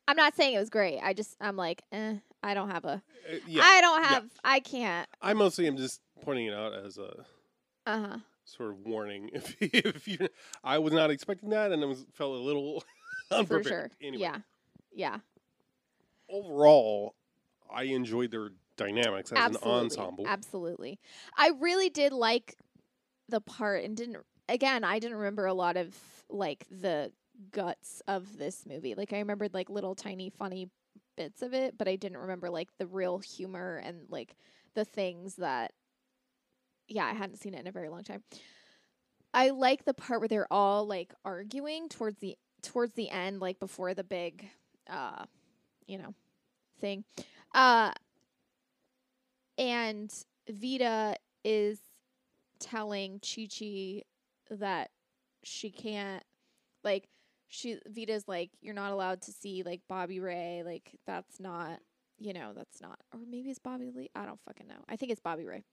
Speaker 1: I'm not saying it was great. I just I'm like, eh, I don't have a
Speaker 2: Uh, yeah.
Speaker 1: I don't
Speaker 2: yeah.
Speaker 1: have I can't.
Speaker 2: I mostly am just pointing it out as a
Speaker 1: Uh-huh.
Speaker 2: sort of warning. If if you, I was not expecting that, and I was felt a little
Speaker 1: For sure.
Speaker 2: Anyway,
Speaker 1: Yeah. Yeah.
Speaker 2: overall, I enjoyed their dynamics as
Speaker 1: Absolutely.
Speaker 2: an ensemble.
Speaker 1: Absolutely. I really did like the part and didn't again, I didn't remember a lot of like the guts of this movie. Like I remembered like little tiny funny bits of it, but I didn't remember like the real humor and like the things that yeah, I hadn't seen it in a very long time. I like the part where they're all like arguing towards the towards the end like before the big uh you know thing. Uh and Vida is telling Chi Chi that she can't like she Vida's like you're not allowed to see like Bobby Ray like that's not you know that's not or maybe it's Bobby Lee I don't fucking know. I think it's Bobby Ray.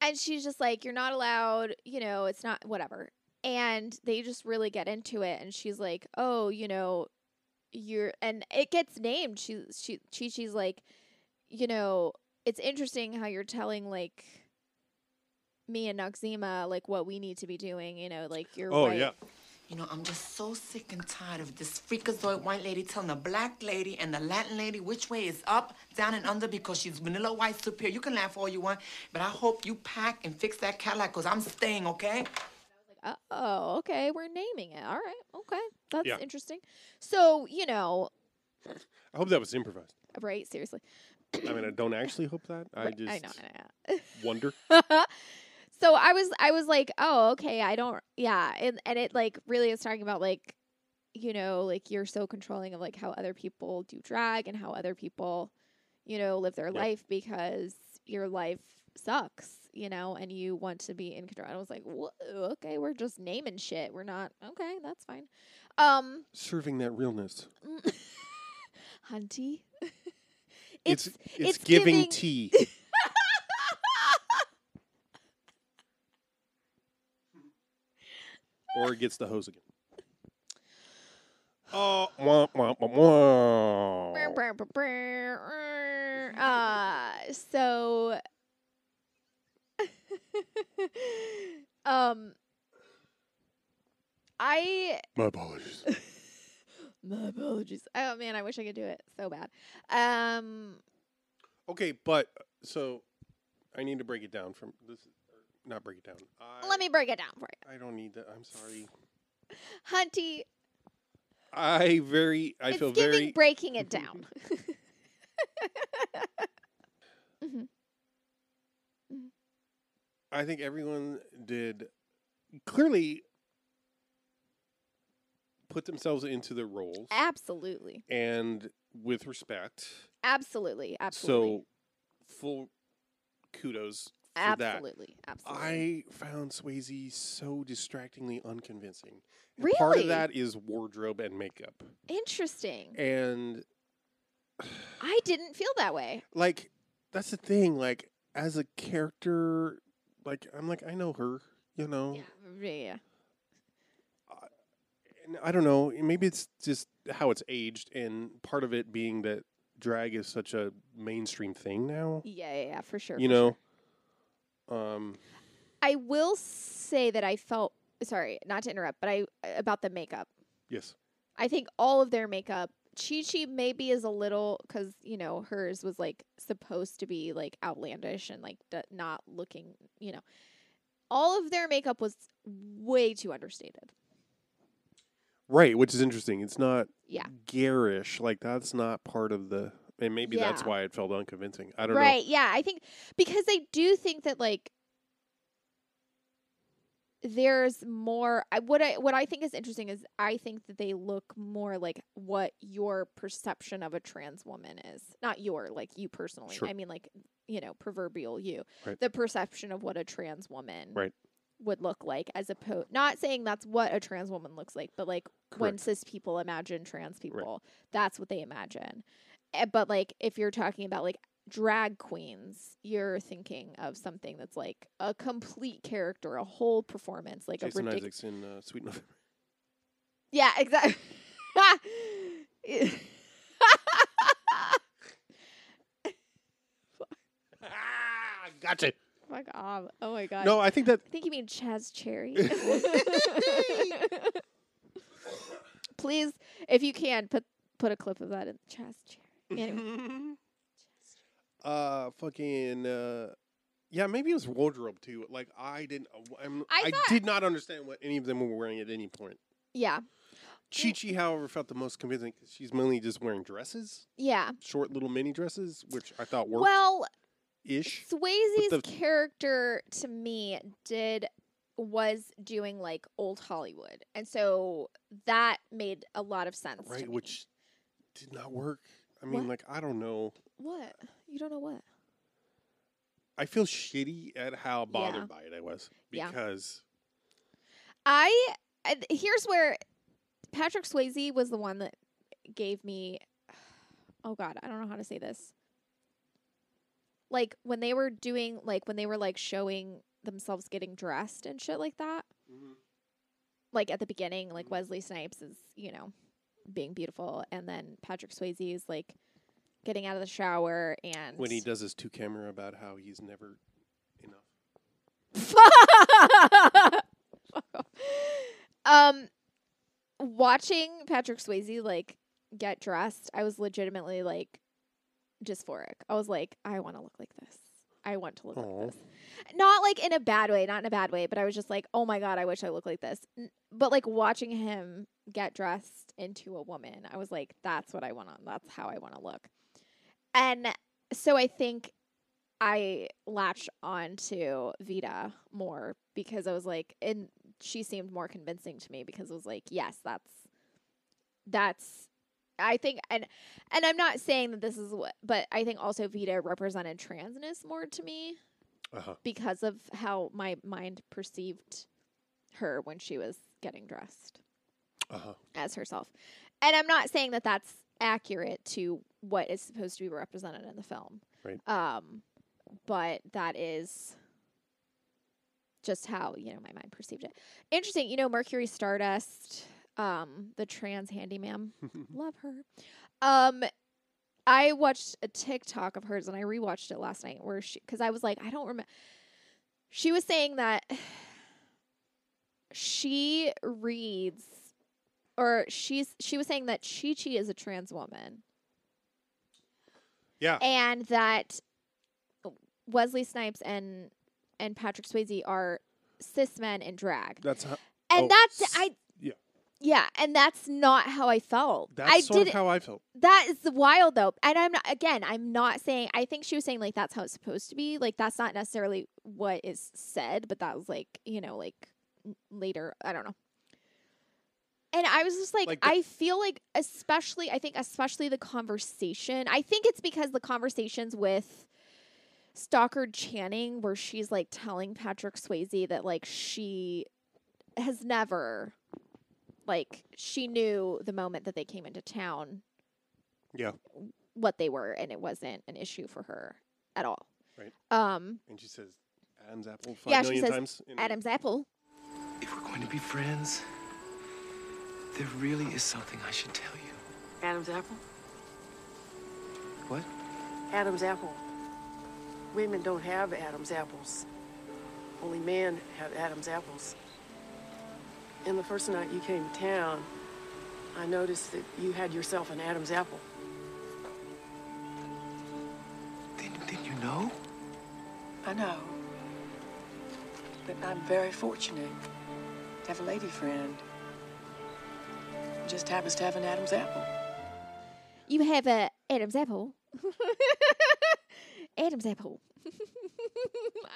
Speaker 1: And she's just like you're not allowed you know it's not whatever. And they just really get into it and she's like oh you know you're and it gets named. She she Chi's like you know, it's interesting how you're telling like me and Noxeema like what we need to be doing, you know, like you're
Speaker 2: oh
Speaker 1: right.
Speaker 2: yeah,
Speaker 4: You know, I'm just so sick and tired of this freakazoid white lady telling the black lady and the Latin lady which way is up, down, and under because she's vanilla white superior. You can laugh all you want, but I hope you pack and fix that Cadillac because I'm staying, okay?
Speaker 1: Like, oh, okay, we're naming it. All right, okay, that's
Speaker 2: Yeah.
Speaker 1: interesting. So you know,
Speaker 2: I hope that was improvised.
Speaker 1: right? Seriously,
Speaker 2: I mean, I don't actually hope that. I
Speaker 1: Right,
Speaker 2: just
Speaker 1: I know. I know.
Speaker 2: wonder.
Speaker 1: so I was I was like, oh, okay, I don't yeah, and and it like really is talking about like you know, like you're so controlling of like how other people do drag and how other people, you know, live their
Speaker 2: Yeah.
Speaker 1: life because your life sucks, you know, and you want to be in control. And I was like, Whoa, okay, we're just naming shit. We're not okay, that's fine. Um
Speaker 2: Serving that realness.
Speaker 1: Hunty.
Speaker 2: It's
Speaker 1: it's
Speaker 2: it's,
Speaker 1: it's
Speaker 2: giving,
Speaker 1: giving-
Speaker 2: tea. or it gets the hose again. Oh, wah, wah, wah, wah.
Speaker 1: uh so um I
Speaker 2: My apologies.
Speaker 1: my apologies. Oh man, I wish I could do it so bad. Um
Speaker 2: Okay, but so I need to break it down from this. Not break it down. I,
Speaker 1: let me break it down for you.
Speaker 2: I don't need that. I'm sorry.
Speaker 1: Hunty,
Speaker 2: I very. I
Speaker 1: it's
Speaker 2: feel
Speaker 1: giving
Speaker 2: very.
Speaker 1: breaking it down.
Speaker 2: I think everyone did clearly put themselves into their roles
Speaker 1: Absolutely.
Speaker 2: and with respect.
Speaker 1: Absolutely. Absolutely.
Speaker 2: So full kudos for that.
Speaker 1: absolutely. Absolutely.
Speaker 2: I found Swayze so distractingly unconvincing. And Part of that is wardrobe and makeup.
Speaker 1: Interesting.
Speaker 2: And
Speaker 1: I didn't feel that way.
Speaker 2: like that's the thing, like as a character, like I'm like I know her, you know.
Speaker 1: Yeah. Yeah.
Speaker 2: And I don't know, maybe it's just how it's aged and part of it being that drag is such a mainstream thing now.
Speaker 1: Yeah, yeah, yeah, for sure.
Speaker 2: you
Speaker 1: for
Speaker 2: know.
Speaker 1: sure.
Speaker 2: Um
Speaker 1: I will say that I felt sorry, not to interrupt, but I about the makeup.
Speaker 2: yes.
Speaker 1: I think all of their makeup, Chi Chi maybe is a little because you know hers was like supposed to be like outlandish and like d- not looking, you know. All of their makeup was way too understated.
Speaker 2: Right, which is interesting. It's not
Speaker 1: Yeah.
Speaker 2: garish. Like that's not part of the and maybe that's why it felt unconvincing. I don't know.
Speaker 1: Right? Yeah, I think because I do think that like there's more I what I what I think is interesting is I think that they look more like what your perception of a trans woman is. Not your like you personally.
Speaker 2: Sure.
Speaker 1: I mean like, you know, proverbial you.
Speaker 2: Right.
Speaker 1: The perception of what a trans woman
Speaker 2: Right.
Speaker 1: would look like as opposed not saying that's what a trans woman looks like, but like when cis people imagine trans people, that's what they imagine. Eh, But like if you're talking about like drag queens, you're thinking of something that's like a complete character, a whole performance, like
Speaker 2: Jason
Speaker 1: a ridiculous.
Speaker 2: Isaacs in uh, Sweet November.
Speaker 1: Yeah, exactly.
Speaker 2: Ah, gotcha.
Speaker 1: Fuck off. Oh my god.
Speaker 2: No, I think that
Speaker 1: I think you mean Chaz Cherry. Please, if you can, put put a clip of that in Chaz Cherry. Anyway.
Speaker 2: uh fucking uh yeah, maybe it was wardrobe too. Like I didn't, uh, I'm,
Speaker 1: I
Speaker 2: I,
Speaker 1: thought-
Speaker 2: did not understand what any of them were wearing at any point.
Speaker 1: yeah.
Speaker 2: Chi Chi, however, felt the most convincing because she's mainly just wearing dresses,
Speaker 1: Yeah.
Speaker 2: short little mini dresses, which I thought worked
Speaker 1: Well,
Speaker 2: ish.
Speaker 1: Swayze's
Speaker 2: the-
Speaker 1: character to me did was doing like old Hollywood, and so that made a lot of sense. to
Speaker 2: Right,
Speaker 1: me.
Speaker 2: which did not work. I mean,
Speaker 1: What?
Speaker 2: like I don't know.
Speaker 1: what you don't know what?
Speaker 2: I feel shitty at how bothered
Speaker 1: Yeah.
Speaker 2: by it I was
Speaker 1: Yeah.
Speaker 2: because
Speaker 1: I I- here's where Patrick Swayze was the one that gave me. Oh God, I don't know how to say this. Like when they were doing, like when they were like showing themselves getting dressed and shit like that. Mm-hmm. Like at the beginning, like mm-hmm. Wesley Snipes is, you know, being beautiful, and then Patrick Swayze is like getting out of the shower and
Speaker 2: when he does his two camera about how he's never enough.
Speaker 1: um watching Patrick Swayze like get dressed, I was legitimately like dysphoric. I was like, I want to look like this. I want to look
Speaker 2: Aw.
Speaker 1: like this. Not like in a bad way, not in a bad way, but I was just like, oh my god, I wish I looked like this. N- But like watching him get dressed into a woman, I was like, that's what I want on. That's how I want to look. And so I think I latched on to Vida more because I was like, and she seemed more convincing to me because it was like, yes, that's that's I think and and I'm not saying that this is what but I think also Vida represented transness more to me
Speaker 2: Uh-huh.
Speaker 1: because of how my mind perceived her when she was getting dressed
Speaker 2: Uh-huh.
Speaker 1: as herself. And I'm not saying that that's accurate to what is supposed to be represented in the film.
Speaker 2: Right.
Speaker 1: Um but that is just how, you know, my mind perceived it. Interesting, you know, Mercury Stardust, um, the trans handyman. Love her. Um I watched a TikTok of hers and I rewatched it last night where she cuz I was like, I don't remember she was saying that she reads or she's she was saying that Chi Chi is a trans woman
Speaker 2: Yeah.
Speaker 1: and that Wesley Snipes and and Patrick Swayze are cis men in drag.
Speaker 2: That's how
Speaker 1: And
Speaker 2: oh,
Speaker 1: that's I
Speaker 2: yeah.
Speaker 1: yeah, and that's not how I felt.
Speaker 2: That's
Speaker 1: I
Speaker 2: sort of how I felt.
Speaker 1: that is wild though. And I'm not again, I'm not saying I think she was saying like that's how it's supposed to be. Like that's not necessarily what is said, but that was like, you know, like later, I don't know. And I was just like,
Speaker 2: Like the-
Speaker 1: I feel like especially I think especially the conversation. I think it's because the conversations with Stockard Channing where she's like telling Patrick Swayze that like she has never like she knew the moment that they came into town
Speaker 2: Yeah.
Speaker 1: what they were and it wasn't an issue for her at all.
Speaker 2: Right.
Speaker 1: Um
Speaker 2: And she says Adam's apple five
Speaker 1: Yeah,
Speaker 2: million
Speaker 1: she says
Speaker 2: times.
Speaker 1: Adam's apple.
Speaker 3: If we're going to be friends, there really is something I should tell you.
Speaker 5: Adam's apple?
Speaker 3: What?
Speaker 5: Adam's apple. Women don't have Adam's apples. Only men have Adam's apples. And the first night you came to town, I noticed that you had yourself an Adam's apple.
Speaker 3: Then you know?
Speaker 5: I know. But I'm very fortunate to have a lady friend just happens to have an Adam's apple.
Speaker 1: You have a Adam's apple. Adam's apple. I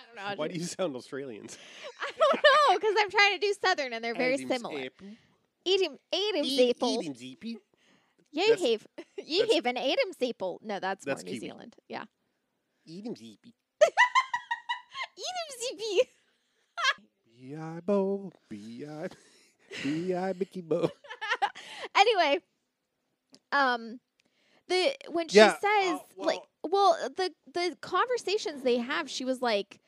Speaker 1: don't know.
Speaker 2: Why do you sound Australians?
Speaker 1: I don't know because I'm trying to do Southern and they're very
Speaker 2: Adam's
Speaker 1: similar.
Speaker 2: apple.
Speaker 1: Adam, Adam's
Speaker 2: Eat-
Speaker 1: apple.
Speaker 2: Adam's apple.
Speaker 1: You
Speaker 2: That's-
Speaker 1: have you
Speaker 2: that's-
Speaker 1: have an Adam's apple. No, that's,
Speaker 2: That's
Speaker 1: more New
Speaker 2: Kiwi.
Speaker 1: Zealand. Yeah.
Speaker 2: Adam's apple.
Speaker 1: Adam's apple.
Speaker 2: B.I. Bo. B.I. B.I. Mickey Bo.
Speaker 1: Anyway, um, the when she
Speaker 2: Yeah,
Speaker 1: says
Speaker 2: uh,
Speaker 1: like, well, the the conversations they have, she was like,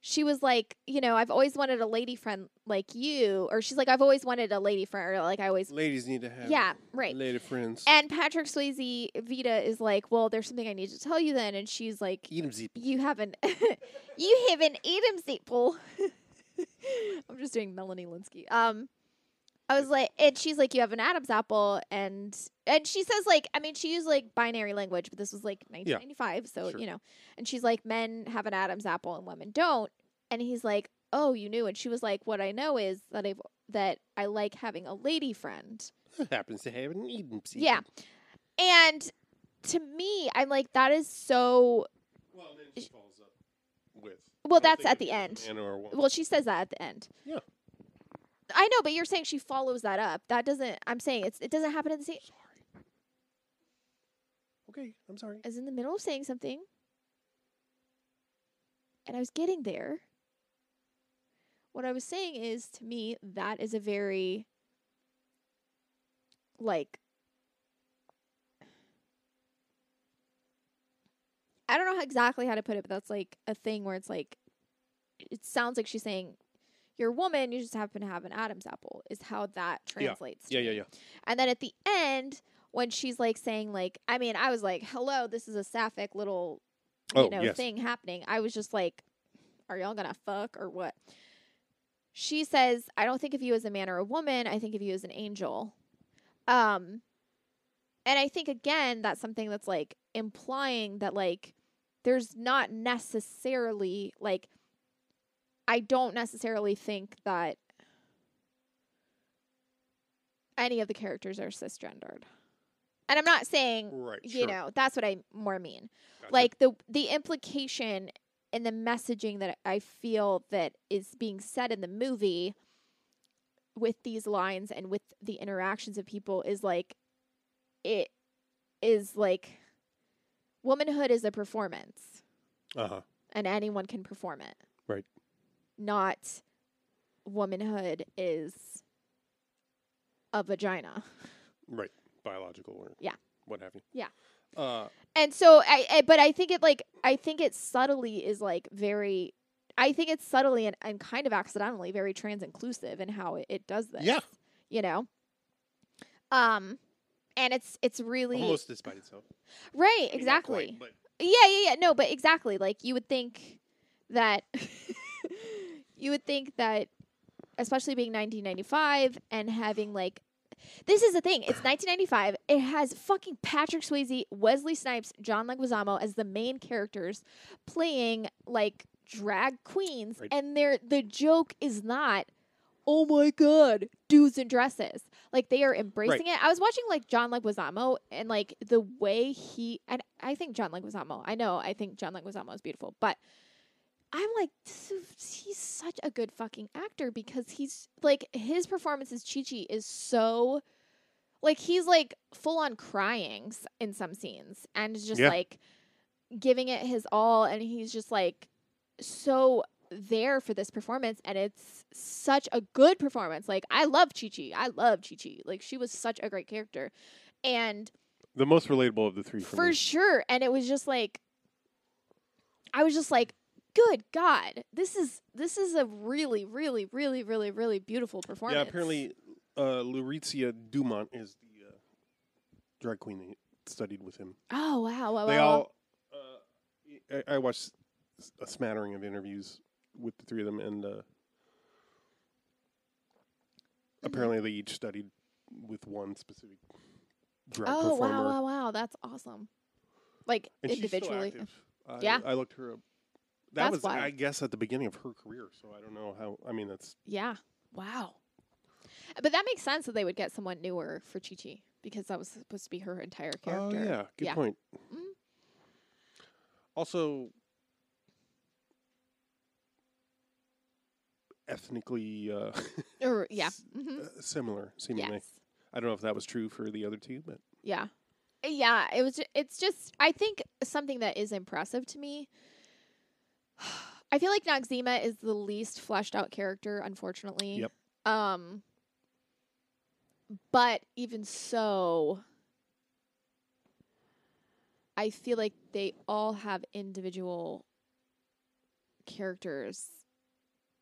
Speaker 1: she was like, you know, I've always wanted a lady friend like you, or she's like, I've always wanted a lady friend, or like I always,
Speaker 2: Ladies need to have
Speaker 1: yeah, right.
Speaker 2: lady friends.
Speaker 1: And Patrick Swayze Vida is like, well, there's something I need to tell you then, and she's like,
Speaker 2: Eat 'em zip.
Speaker 1: you haven't, you haven't eaten Zeeple. I'm just doing Melanie Lynskey. Um, I was like, and she's like, you have an Adam's apple, and and she says like, I mean, she used like binary language, but this was like 1995, so
Speaker 2: sure.
Speaker 1: you know, and she's like, men have an Adam's apple and women don't, and he's like, oh, you knew, and she was like, what I know is that I've that I like having a lady friend.
Speaker 2: happens to have an Eden.
Speaker 1: Yeah, and to me, I'm like, that is so.
Speaker 2: Well, then she follows up with.
Speaker 1: Well, that's at the end.
Speaker 2: man or a woman.
Speaker 1: Well, she says that at the end.
Speaker 2: Yeah.
Speaker 1: I know, but you're saying she follows that up. That doesn't. I'm saying it's. It doesn't happen in the same.
Speaker 2: Sorry. Okay, I'm sorry.
Speaker 1: I was in the middle of saying something, and I was getting there. What I was saying is, to me, that is a very like. I don't know how exactly how to put it, but that's like a thing where it's like, it sounds like she's saying, "You're a woman, you just happen to have an Adam's apple," is how that
Speaker 2: Yeah.
Speaker 1: translates. to
Speaker 2: Yeah, yeah, yeah.
Speaker 1: And then at the end, when she's like saying like, I mean, I was like, "Hello, this is a sapphic little, you
Speaker 2: Oh,
Speaker 1: know,
Speaker 2: yes.
Speaker 1: thing happening." I was just like, "Are y'all gonna fuck or what?" She says, "I don't think of you as a man or a woman. I think of you as an angel." Um, and I think again that's something that's like implying that like there's not necessarily like I don't necessarily think that any of the characters are cisgendered. And I'm not saying
Speaker 2: Right.
Speaker 1: you
Speaker 2: sure.
Speaker 1: know, that's what I more mean.
Speaker 2: Gotcha.
Speaker 1: Like the the implication and the messaging that I feel that is being said in the movie with these lines and with the interactions of people is like it is like womanhood is a performance
Speaker 2: Uh huh.
Speaker 1: and anyone can perform it. Not womanhood is a vagina.
Speaker 2: Right. Biological or
Speaker 1: Yeah.
Speaker 2: what have you.
Speaker 1: Yeah.
Speaker 2: Uh,
Speaker 1: And so I, I but I think it like I think it subtly is like very I think it's subtly and, and kind of accidentally very trans inclusive in how it, it does this.
Speaker 2: Yeah.
Speaker 1: You know? Um and it's it's really
Speaker 2: almost despite itself.
Speaker 1: right,
Speaker 2: I mean,
Speaker 1: exactly.
Speaker 2: quite,
Speaker 1: Yeah, yeah, yeah. No, but exactly. Like you would think that you would think that especially being 1995 and having like this is the thing. It's 1995. It has fucking Patrick Swayze, Wesley Snipes, John Leguizamo as the main characters playing like drag queens
Speaker 2: Right.
Speaker 1: and they're the joke is not oh my god, dudes in dresses. Like they are embracing it. I was watching like John Leguizamo and like the way he and I think John Leguizamo. I know I think John Leguizamo is beautiful, but I'm like is- he's such a good fucking actor because he's like his performance as Chi Chi is so like he's like full on crying in some scenes and just
Speaker 2: Yeah.
Speaker 1: like giving it his all and he's just like so there for this performance and it's such a good performance. Like I love Chi Chi. I love Chi Chi. Like she was such a great character. And
Speaker 2: the most relatable of the three for,
Speaker 1: for sure. And it was just like I was just like, good God, this is this is a really, really, really, really, really beautiful performance.
Speaker 2: Yeah, apparently, uh, Dumont is the uh, drag queen that studied with him.
Speaker 1: Oh wow, wow,
Speaker 2: they
Speaker 1: wow.
Speaker 2: all. Uh, I, I watched a smattering of interviews with the three of them, and uh,
Speaker 1: Mm-hmm.
Speaker 2: apparently they each studied with one specific drag
Speaker 1: Oh
Speaker 2: performer.
Speaker 1: wow, wow, wow. That's awesome. Like
Speaker 2: And
Speaker 1: individually.
Speaker 2: I-
Speaker 1: Yeah.
Speaker 2: I looked her up. That
Speaker 1: That's
Speaker 2: was, I guess, at the beginning of her career. So I don't know how. I mean, that's
Speaker 1: Yeah. Wow. But that makes sense that they would get someone newer for Chi Chi because that was supposed to be her entire character.
Speaker 2: Oh yeah, good
Speaker 1: Yeah.
Speaker 2: point.
Speaker 1: Mhm.
Speaker 2: Also, ethnically uh,
Speaker 1: Or yeah. hmm
Speaker 2: uh, similar, seemingly.
Speaker 1: Yes.
Speaker 2: I don't know if that was true for the other two, but
Speaker 1: Yeah. Yeah, it was ju- it's just I think something that is impressive to me. I feel like Noxeema is the least fleshed out character unfortunately.
Speaker 2: Yep.
Speaker 1: Um but even so I feel like they all have individual characters,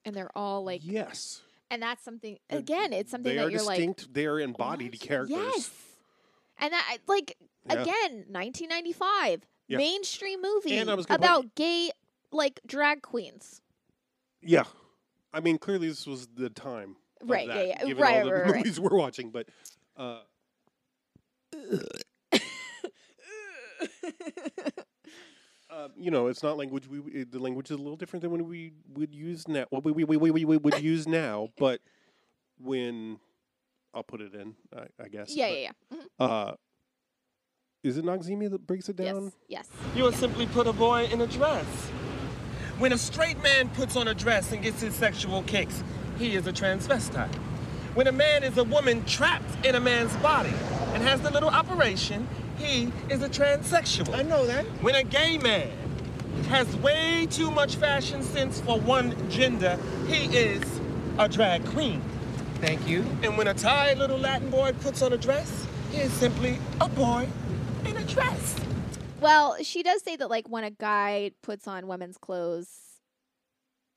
Speaker 1: and they're all like,
Speaker 2: yes.
Speaker 1: and that's something. Again, it's something
Speaker 2: they
Speaker 1: that you're like,
Speaker 2: distinct. they are embodied characters.
Speaker 1: Yes. And that like
Speaker 2: Yeah.
Speaker 1: again, 1995
Speaker 2: Yeah.
Speaker 1: mainstream movie
Speaker 2: And I was gonna point-
Speaker 1: about gay like drag queens.
Speaker 2: Yeah. I mean, clearly this was the time. of
Speaker 1: Right,
Speaker 2: that,
Speaker 1: yeah, yeah.
Speaker 2: Given
Speaker 1: Right,
Speaker 2: all the
Speaker 1: right, right.
Speaker 2: movies we're watching, but uh, uh, you know, it's not language. We we- the language is a little different than when we would use now. Well, we we we, we, we would use now, but when I'll put it in, I, I guess.
Speaker 1: yeah,
Speaker 2: but,
Speaker 1: yeah, yeah. Mhm.
Speaker 2: Uh, is it Noxeema that breaks it down?
Speaker 1: Yes. Yes.
Speaker 7: You would simply put a boy in a dress. When a straight man puts on a dress and gets his sexual kicks, he is a transvestite. When a man is a woman trapped in a man's body and has the little operation, he is a transsexual.
Speaker 9: I know that.
Speaker 7: When a gay man has way too much fashion sense for one gender, he is a drag queen.
Speaker 9: Thank you.
Speaker 7: And when a tired little Latin boy puts on a dress, he is simply a boy in a dress.
Speaker 1: Well, she does say that like when a guy puts on women's clothes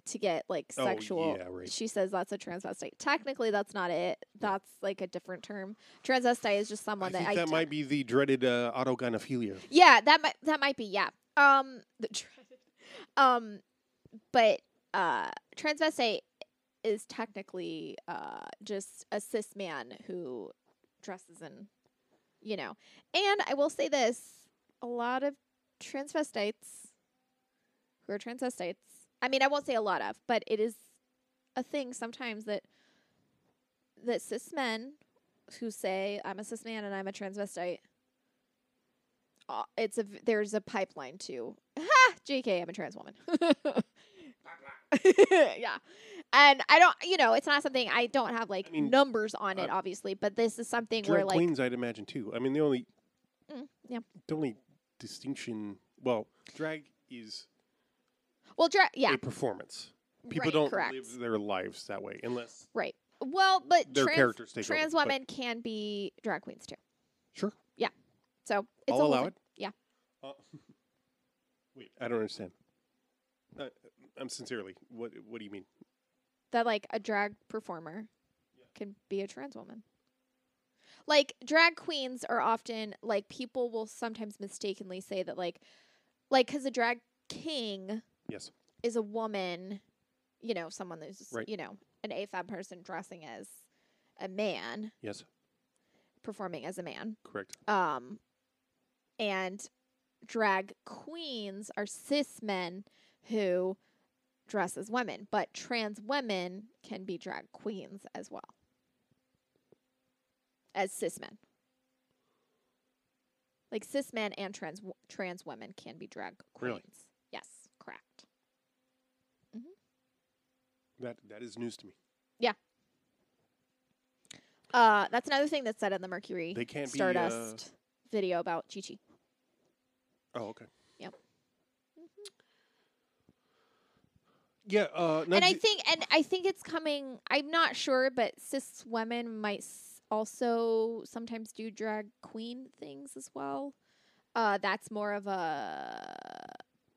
Speaker 1: to get like
Speaker 2: Oh,
Speaker 1: sexual,
Speaker 2: yeah, right.
Speaker 1: she says that's a transvestite. Technically, that's not it. That's like a different term. Transvestite is just
Speaker 2: I
Speaker 1: someone
Speaker 2: think
Speaker 1: that
Speaker 2: I
Speaker 1: that
Speaker 2: might be the dreaded uh, autogynephilia.
Speaker 1: Yeah, that might that might be yeah. Um, the dreaded. Um, but uh, transvestite is technically uh just a cis man who dresses in, you know. And I will say this: a lot of transvestites who are transvestites. I mean, I won't say a lot of, but it is a thing sometimes that that cis men who say I'm a cis man and I'm a transvestite uh, it's a v- there's a pipeline to ha jk i'm a trans woman yeah and i don't you know it's not something i don't have like
Speaker 2: I mean,
Speaker 1: numbers on it
Speaker 2: uh,
Speaker 1: obviously but this is something where like
Speaker 2: queens, I'd imagine too. I mean, the only
Speaker 1: Mm, yeah
Speaker 2: the only distinction. Well, drag is
Speaker 1: well drag yeah
Speaker 2: a performance. People
Speaker 1: right,
Speaker 2: don't
Speaker 1: correct.
Speaker 2: live their lives that way unless
Speaker 1: right well but
Speaker 2: their
Speaker 1: trans,
Speaker 2: characters
Speaker 1: trans
Speaker 2: over.
Speaker 1: women can be drag queens too
Speaker 2: Sure, Yeah.
Speaker 1: so it's
Speaker 2: I'll allow
Speaker 1: thing.
Speaker 2: it.
Speaker 1: yeah
Speaker 2: Uh, wait, I don't understand. Uh, I'm sincerely. What What do you mean?
Speaker 1: that like a drag performer can be a trans woman. Like drag queens are often like people will sometimes mistakenly say that like like cuz a drag king
Speaker 2: Yes.
Speaker 1: is a woman, you know, someone that's
Speaker 2: Right.
Speaker 1: you know, an AFAB person dressing as a man,
Speaker 2: Yes.
Speaker 1: performing as a man.
Speaker 2: Correct.
Speaker 1: Um and drag queens are cis men who dress as women, but trans women can be drag queens as well. As cis men. Like cis men and trans w- trans women can be drag queens.
Speaker 2: Really?
Speaker 1: Yes, correct.
Speaker 2: That That is news to me. Yeah.
Speaker 1: Uh that's another thing that's said in the Mercury
Speaker 2: They can't be, uh,
Speaker 1: Stardust video about Chi Chi.
Speaker 2: Oh, okay.
Speaker 1: Yep.
Speaker 2: Yeah. Uh,
Speaker 1: and I think and I think it's coming. I'm not sure, but cis women might also sometimes do drag queen things as well. Uh, that's more of a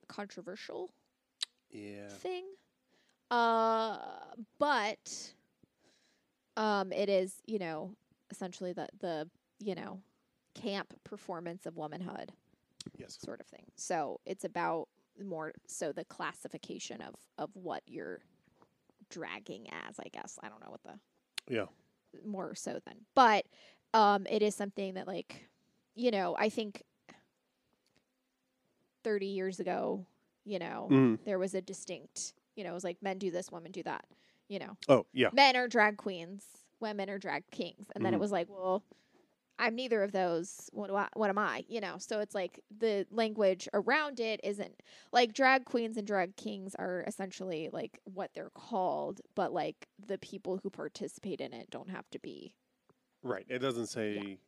Speaker 1: controversial
Speaker 2: Yeah.
Speaker 1: thing. Uh, but um, it is you know essentially the the you know camp performance of womanhood
Speaker 2: Yes.
Speaker 1: sort of thing. So it's about more so the classification of of what you're dragging as, I guess. I don't know what the
Speaker 2: Yeah.
Speaker 1: More so than. But um it is something that like you know, I think 30 years ago, you know,
Speaker 2: Mhm.
Speaker 1: there was a distinct, you know, it was like men do this, women do that, you know.
Speaker 2: Oh, yeah.
Speaker 1: Men are drag queens, women are drag kings. And then it
Speaker 2: Mhm.
Speaker 1: was like, well, I'm neither of those. What do I, what am I? You know, so it's like the language around it isn't like drag queens and drag kings are essentially like what they're called, but like the people who participate in it don't have to be.
Speaker 2: Right. It doesn't say.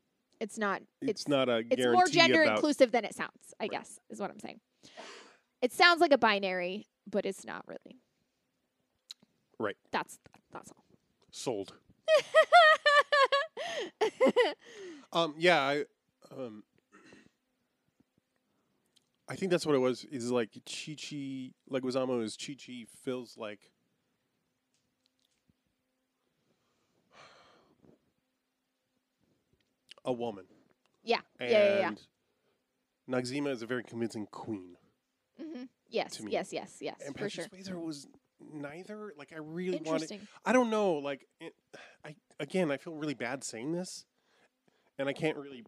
Speaker 1: It's not.
Speaker 2: It's,
Speaker 1: It's
Speaker 2: not a
Speaker 1: it's more gender
Speaker 2: about.
Speaker 1: inclusive than it sounds. I guess is what I'm saying. It sounds like a binary, but it's not really.
Speaker 2: Right.
Speaker 1: That's that's all.
Speaker 2: Sold. Um. Yeah. I. Um. I think that's what it was. Is like Chi Chi Leguizamo is Chi Chi feels like a woman.
Speaker 1: Yeah.
Speaker 2: And
Speaker 1: yeah, yeah, yeah.
Speaker 2: Noxeema is a very convincing queen.
Speaker 1: hmm Yes, yes, yes, yes,
Speaker 2: and
Speaker 1: for sure.
Speaker 2: Patrick Swayze was neither. Like I really wanted. I don't know. Like it, I again, I feel really bad saying this, and I can't really.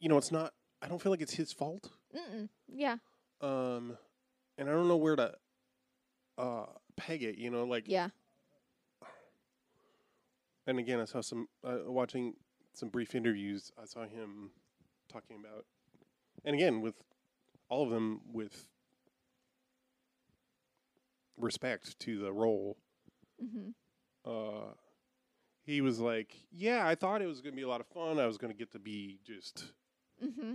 Speaker 2: You know, it's not. I don't feel like it's his fault.
Speaker 1: Mm-mm. Yeah,
Speaker 2: Um, and I don't know where to uh peg it. You know, like
Speaker 1: yeah.
Speaker 2: and again, I saw some uh, watching some brief interviews. I saw him talking about, and again with all of them with respect to the role.
Speaker 1: hmm
Speaker 2: Uh, he was like, "Yeah, I thought it was going to be a lot of fun. I was going to get to be just
Speaker 1: mm-hmm.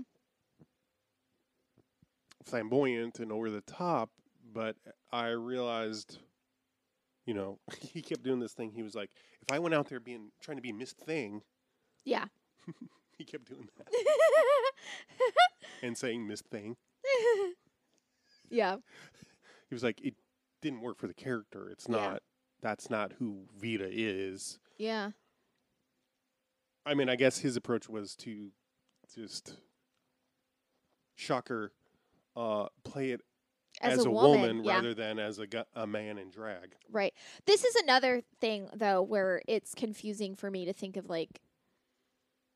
Speaker 2: flamboyant and over the top, but I realized." You know, he kept doing this thing. He was like, "If I went out there being trying to be Miss Thing,
Speaker 1: Yeah.
Speaker 2: he kept doing that and saying Miss Thing.
Speaker 1: yeah.
Speaker 2: He was like, it didn't work for the character. It's
Speaker 1: Yeah.
Speaker 2: not. That's not who Vida is.
Speaker 1: Yeah.
Speaker 2: I mean, I guess his approach was to just shocker, uh, play it
Speaker 1: As,
Speaker 2: as,
Speaker 1: a,
Speaker 2: a,
Speaker 1: woman,
Speaker 2: woman,
Speaker 1: yeah.
Speaker 2: rather than as a, gu- a man in drag.
Speaker 1: Right. This is another thing though where it's confusing for me to think of like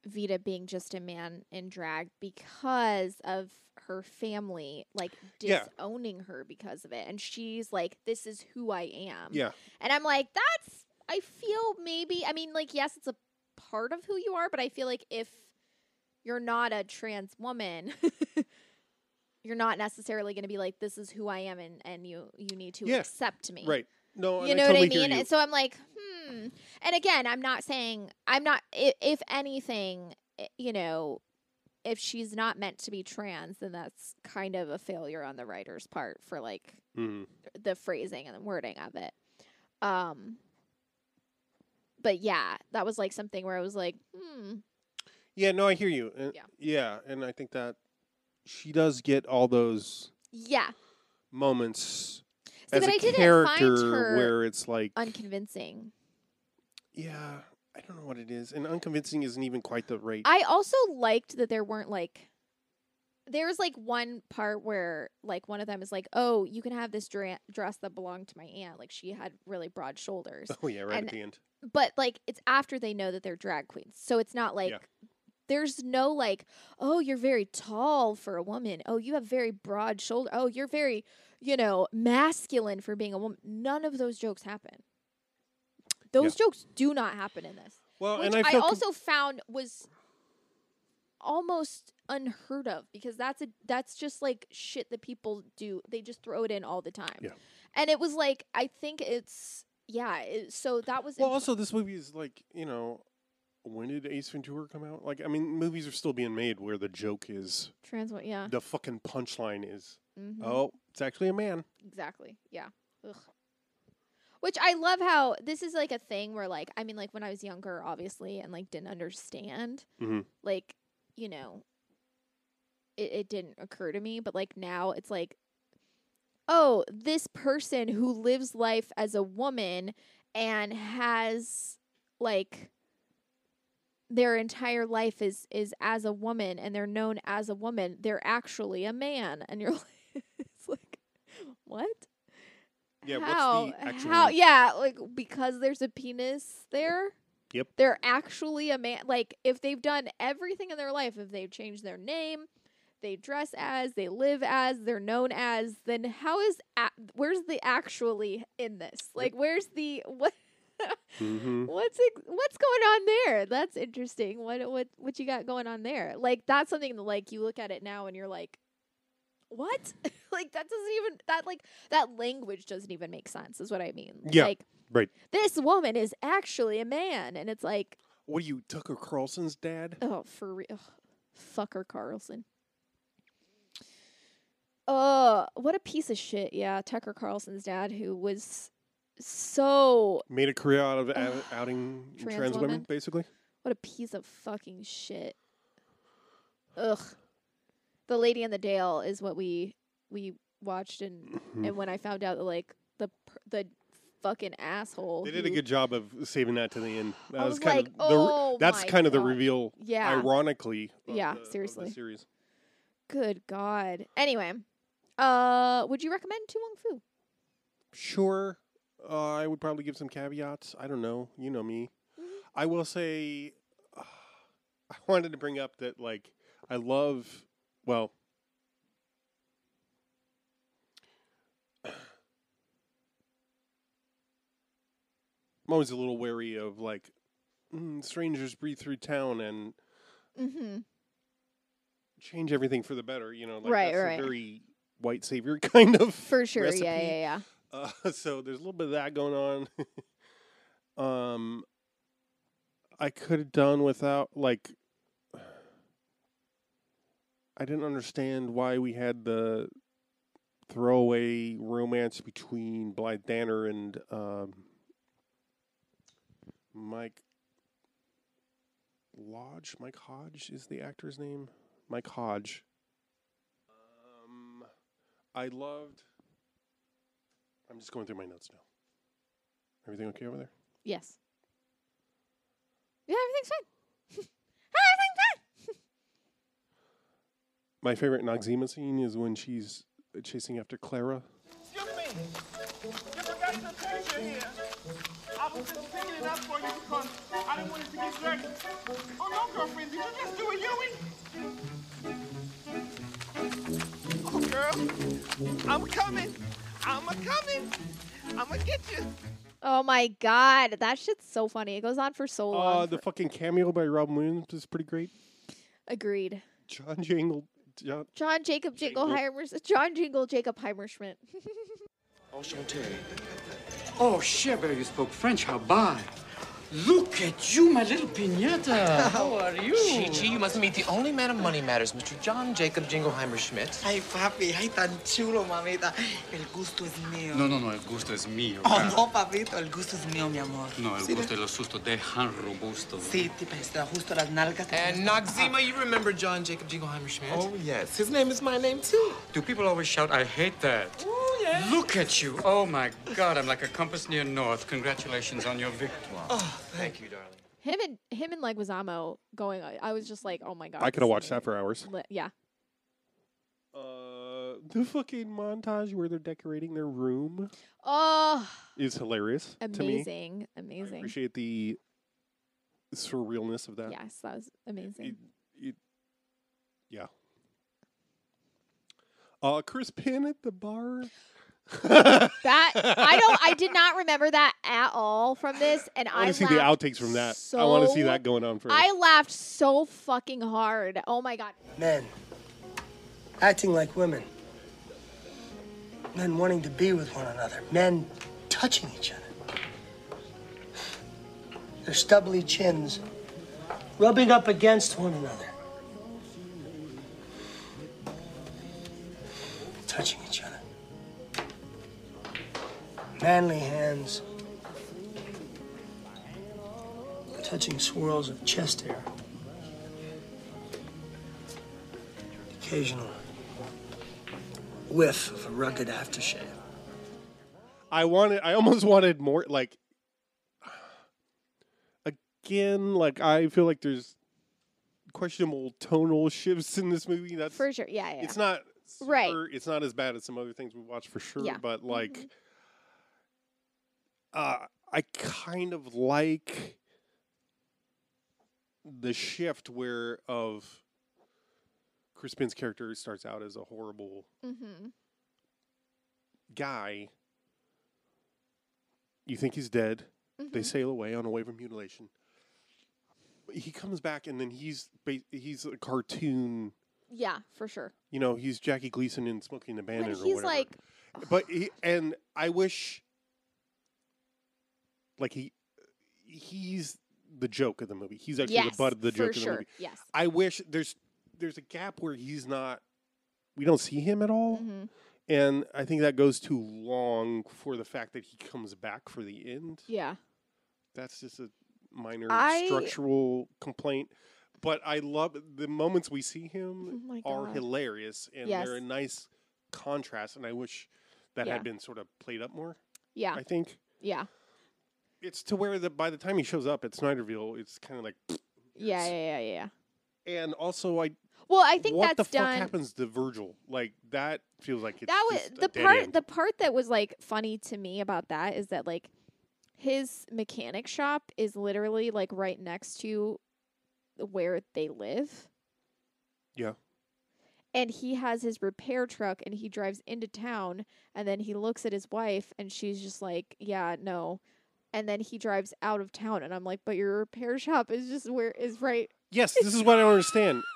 Speaker 1: Vida being just a man in drag because of her family like
Speaker 2: Yeah.
Speaker 1: disowning her because of it and she's like this is who I am.
Speaker 2: Yeah,
Speaker 1: And I'm like that's I feel maybe I mean like yes it's a part of who you are but I feel like if you're not a trans woman you're not necessarily going to be like this is who I am and and you you need to
Speaker 2: Yeah.
Speaker 1: accept me
Speaker 2: right. No,
Speaker 1: you
Speaker 2: I
Speaker 1: know
Speaker 2: totally
Speaker 1: what I mean? And so I'm like, hmm. And again, I'm not saying I'm not. i- If anything, you know, if she's not meant to be trans, then that's kind of a failure on the writer's part for like
Speaker 2: Mhm.
Speaker 1: the phrasing and the wording of it. Um. But yeah, that was like something where I was like, hmm.
Speaker 2: Yeah, no, I hear you. And,
Speaker 1: Yeah.
Speaker 2: yeah, and I think that she does get all those
Speaker 1: Yeah.
Speaker 2: moments
Speaker 1: See,
Speaker 2: as
Speaker 1: but
Speaker 2: a
Speaker 1: I didn't
Speaker 2: character
Speaker 1: find her
Speaker 2: where it's like,
Speaker 1: unconvincing.
Speaker 2: yeah, I don't know what it is, and unconvincing isn't even quite the right.
Speaker 1: I also liked that there weren't like there was like one part where like one of them is like, "Oh, you can have this dra- dress that belonged to my aunt." Like she had really broad shoulders.
Speaker 2: oh yeah, right
Speaker 1: and-
Speaker 2: at the end.
Speaker 1: But like it's after they know that they're drag queens. So it's not like
Speaker 2: Yeah.
Speaker 1: there's no like, "Oh, you're very tall for a woman. Oh, you have very broad shoulder. Oh, you're very, you know, masculine for being a woman." None of those jokes happen. Those jokes do not happen in this
Speaker 2: Well,
Speaker 1: which
Speaker 2: and I,
Speaker 1: I,
Speaker 2: feel com-
Speaker 1: also found was almost unheard of because that's a that's just like shit that people do. They just throw it in all the time.
Speaker 2: Yeah.
Speaker 1: And it was like I think it's yeah. It, so that was
Speaker 2: Well,
Speaker 1: imp-
Speaker 2: also this movie is like you know, when did Ace Ventura come out? Like, I mean, movies are still being made where the joke is
Speaker 1: trans. Yeah.
Speaker 2: the fucking punchline is,
Speaker 1: Mhm.
Speaker 2: oh, it's actually a man.
Speaker 1: Exactly. Yeah. Ugh. Which I love how this is like a thing where like I mean like when I was younger obviously and like didn't understand
Speaker 2: Mhm.
Speaker 1: like you know it, it didn't occur to me but like now it's like oh this person who lives life as a woman and has like their entire life is is as a woman and they're known as a woman they're actually a man and you're like it's like what
Speaker 2: Yeah,
Speaker 1: how
Speaker 2: what's the actual?
Speaker 1: how yeah like because there's a penis there
Speaker 2: Yep.
Speaker 1: they're actually a man like if they've done everything in their life if they've changed their name they dress as they live as they're known as then how is a- where's the actually in this? Like where's the what
Speaker 2: Mhm.
Speaker 1: what's what's going on there? That's interesting. What what what you got going on there? Like that's something that like you look at it now and you're like what like that doesn't even that like that language doesn't even make sense is what i mean
Speaker 2: Yeah,
Speaker 1: like
Speaker 2: right.
Speaker 1: this woman is actually a man and it's like
Speaker 2: What are you, Tucker Carlson's dad?
Speaker 1: oh for real fucker carlson oh what a piece of shit yeah tucker carlson's dad who was so
Speaker 2: Made a career out of out- outing
Speaker 1: Trans
Speaker 2: trans,
Speaker 1: women?
Speaker 2: women, basically.
Speaker 1: What a piece of fucking shit. Ugh. The Lady and the Dale is what we we watched, and
Speaker 2: Mhm.
Speaker 1: and when I found out that like the the fucking asshole,
Speaker 2: They did a good job of saving that to the end. That
Speaker 1: I
Speaker 2: was,
Speaker 1: was
Speaker 2: kind
Speaker 1: like,
Speaker 2: of the, re-
Speaker 1: "Oh
Speaker 2: that's
Speaker 1: my
Speaker 2: kind of the reveal.
Speaker 1: Yeah.
Speaker 2: Ironically. of
Speaker 1: Yeah,
Speaker 2: the- of the
Speaker 1: seriously.
Speaker 2: series.
Speaker 1: Good God. Anyway, uh, would you recommend To Wong Foo?
Speaker 2: Sure. Uh, I would probably give some caveats. I don't know. You know me.
Speaker 1: Mm-hmm.
Speaker 2: I will say, I wanted to bring up that like I love. Well, I'm always a little wary of like mm, strangers breathe through town and
Speaker 1: Mm-hmm.
Speaker 2: change everything for the better. You know, like
Speaker 1: Right,
Speaker 2: that's
Speaker 1: right.
Speaker 2: a very white savior kind of
Speaker 1: For sure.
Speaker 2: recipe.
Speaker 1: Yeah, yeah, yeah.
Speaker 2: Uh, so there's a little bit of that going on. um, I could have done without like. I didn't understand why we had the throwaway romance between Blythe Danner and um, Mike Lodge. Mike Hodge is the actor's name. Mike Hodge. Um, I loved. I'm just going through my notes now. Everything okay over there?
Speaker 1: Yes. Yeah, everything's fine. everything's fine.
Speaker 2: My favorite Noxeema scene is when she's chasing after Clara.
Speaker 7: Excuse me. You forgot the picture here. I was just picking it up for you because I didn't want it to get dirty. Oh no, girlfriend, did you just do a Yui? Oh, girl, I'm coming. I'm a coming. I'm gonna get you.
Speaker 1: Oh my God, that shit's so funny. It goes on for so long.
Speaker 2: Uh, the fucking cameo by Robin Williams is pretty great.
Speaker 1: Agreed.
Speaker 2: John Jangle. John,
Speaker 1: John Jacob Jingleheimer. John Jingle Jacob Heimerschmidt.
Speaker 3: Enchanté.
Speaker 9: Oh, Cher, you spoke French. How bad. Look at you, my little pinata. How are you?
Speaker 3: Chi-Chi, you must meet the only man of money matters, Mr. John Jacob Jingleheimer Schmidt.
Speaker 4: Ay, papi, ay, tan chulo, mamita. El gusto es mío.
Speaker 9: No, no, no, el gusto es mío.
Speaker 4: Oh,
Speaker 9: cara.
Speaker 4: no, papito, el gusto es mío, mi amor.
Speaker 9: No, el
Speaker 4: Sí,
Speaker 9: gusto y los sustos dejan robusto.
Speaker 4: Sí, te está justo las nalgas. te
Speaker 3: And
Speaker 4: pones-
Speaker 3: Noxeema, you remember John Jacob Jingleheimer Schmidt?
Speaker 7: Oh, yes. His name is my name, too.
Speaker 9: Do people always shout, I hate that?
Speaker 7: Oh, yeah.
Speaker 9: Look at you. Oh, my God, I'm like a compass near north. Congratulations on your victory.
Speaker 3: Oh, thank you, darling.
Speaker 1: Him and him and Leguizamo going. I I was just like, oh my God.
Speaker 2: I could have watched that for hours.
Speaker 1: lit. Yeah.
Speaker 2: Uh, the fucking montage where they're decorating their room
Speaker 1: Oh,
Speaker 2: is hilarious to me.
Speaker 1: amazing,
Speaker 2: I
Speaker 1: amazing.
Speaker 2: appreciate the surrealness of that.
Speaker 1: Yes, that was amazing.
Speaker 2: It- it- yeah. Uh, Chris Penn at the bar.
Speaker 1: That I don't. I did not remember that at all from this, and
Speaker 2: I
Speaker 1: I,
Speaker 2: want to see the outtakes from that. So, I want to see that going on for.
Speaker 1: I laughed so fucking hard. Oh my god.
Speaker 10: Men acting like women. Men wanting to be with one another. Men touching each other. Their stubbly chins rubbing up against one another. Touching each other. Manly hands touching swirls of chest hair. Occasional whiff of a rugged aftershave.
Speaker 2: I wanted. I almost wanted more. Like again, like I feel like there's questionable tonal shifts in this movie. That's
Speaker 1: For sure. Yeah, yeah.
Speaker 2: It's not
Speaker 1: Right.
Speaker 2: super- It's not as bad as some other things we watched for sure.
Speaker 1: Yeah.
Speaker 2: But like, mm-hmm. Uh, I kind of like the shift where of Chris Penn's character starts out as a horrible
Speaker 1: Mm-hmm.
Speaker 2: guy. You think he's dead. They
Speaker 1: Mhm.
Speaker 2: sail away on a wave of mutilation. But he comes back, and then he's ba- he's a cartoon.
Speaker 1: Yeah, for sure.
Speaker 2: You know, he's Jackie Gleason in Smokey and the Bandit or
Speaker 1: he's
Speaker 2: whatever.
Speaker 1: like,
Speaker 2: but he and I wish, like he, he's the joke of the movie. He's actually
Speaker 1: yes,
Speaker 2: the butt of the joke of the movie.
Speaker 1: Yes.
Speaker 2: I wish there's there's a gap where he's not. We don't see him at all.
Speaker 1: Mhm.
Speaker 2: And I think that goes too long for the fact that he comes back for the end.
Speaker 1: Yeah.
Speaker 2: That's just a minor
Speaker 1: I-
Speaker 2: structural complaint. but I love the moments we see him
Speaker 1: Oh
Speaker 2: are hilarious and
Speaker 1: Yes.
Speaker 2: they're a nice contrast. And I wish that
Speaker 1: Yeah.
Speaker 2: had been sort of played up more.
Speaker 1: Yeah.
Speaker 2: I think
Speaker 1: Yeah.
Speaker 2: It's to where the by the time he shows up at Snydersville, it's kind of like.
Speaker 1: Yeah, yeah, yeah, yeah.
Speaker 2: And also, I
Speaker 1: Well, I think that's
Speaker 2: what
Speaker 1: that's
Speaker 2: the fuck
Speaker 1: done.
Speaker 2: happens to Virgil? Like that feels like it's
Speaker 1: that was the part
Speaker 2: end.
Speaker 1: the part that was like funny to me about that is that like his mechanic shop is literally like right next to where they live
Speaker 2: yeah.
Speaker 1: and he has his repair truck and he drives into town and then he looks at his wife and she's just like yeah no and then he drives out of town and i'm like but your repair shop is just where is right
Speaker 2: Yes, this is what I don't understand.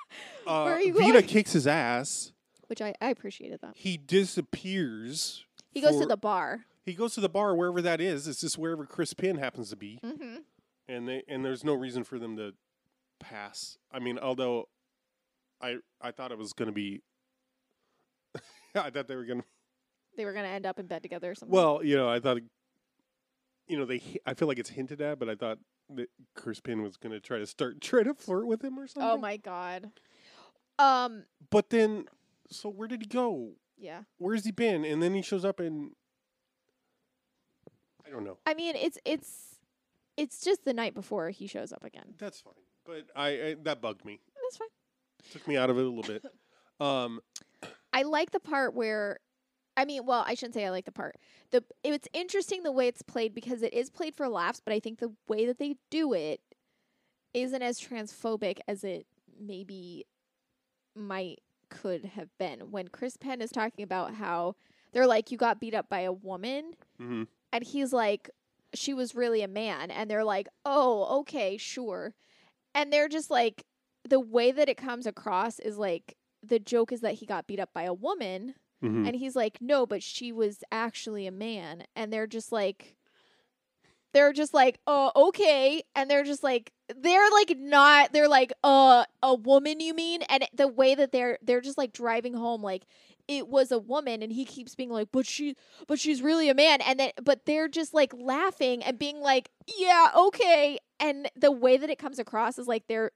Speaker 2: Uh, Vida
Speaker 1: going?
Speaker 2: kicks his ass.
Speaker 1: which i i appreciated that
Speaker 2: He disappears.
Speaker 1: he goes to the bar
Speaker 2: He goes to the bar wherever that is. It's just wherever Chris Penn happens to be,
Speaker 1: mm-hmm.
Speaker 2: and they and there's no reason for them to pass. I mean, although I I thought it was going to be. I thought they were going to.
Speaker 1: they were gonna end up in bed together or something
Speaker 2: Well, you know, I thought. You know, they. I feel like it's hinted at, but I thought that Chris Penn was going to try to start try to flirt with him or something.
Speaker 1: oh my god um
Speaker 2: But then, so where did he go?
Speaker 1: yeah
Speaker 2: Where's he been? And then he shows up and. I don't know.
Speaker 1: I mean, it's it's it's just the night before he shows up again.
Speaker 2: That's fine, but I, I that bugged me.
Speaker 1: That's fine.
Speaker 2: Took me out of it a little bit. Um,
Speaker 1: I like the part where, I mean, well, I shouldn't say I like the part. the It's interesting the way it's played because it is played for laughs, but I think the way that they do it isn't as transphobic as it maybe might could have been. When Chris Penn is talking about how they're like, you got beat up by a woman,
Speaker 2: hmm
Speaker 1: and he's like she was really a man and they're like oh okay sure and they're just like the way that it comes across is like the joke is that he got beat up by a woman
Speaker 2: hmm
Speaker 1: and he's like no but she was actually a man. And they're just like they're just like uh okay. And they're just like they're like not they're like uh a woman you mean? And the way that they're they're just like driving home like it was a woman. And he keeps being like but she but she's really a man. And then but they're just like laughing and being like yeah okay. And the way that it comes across is like they're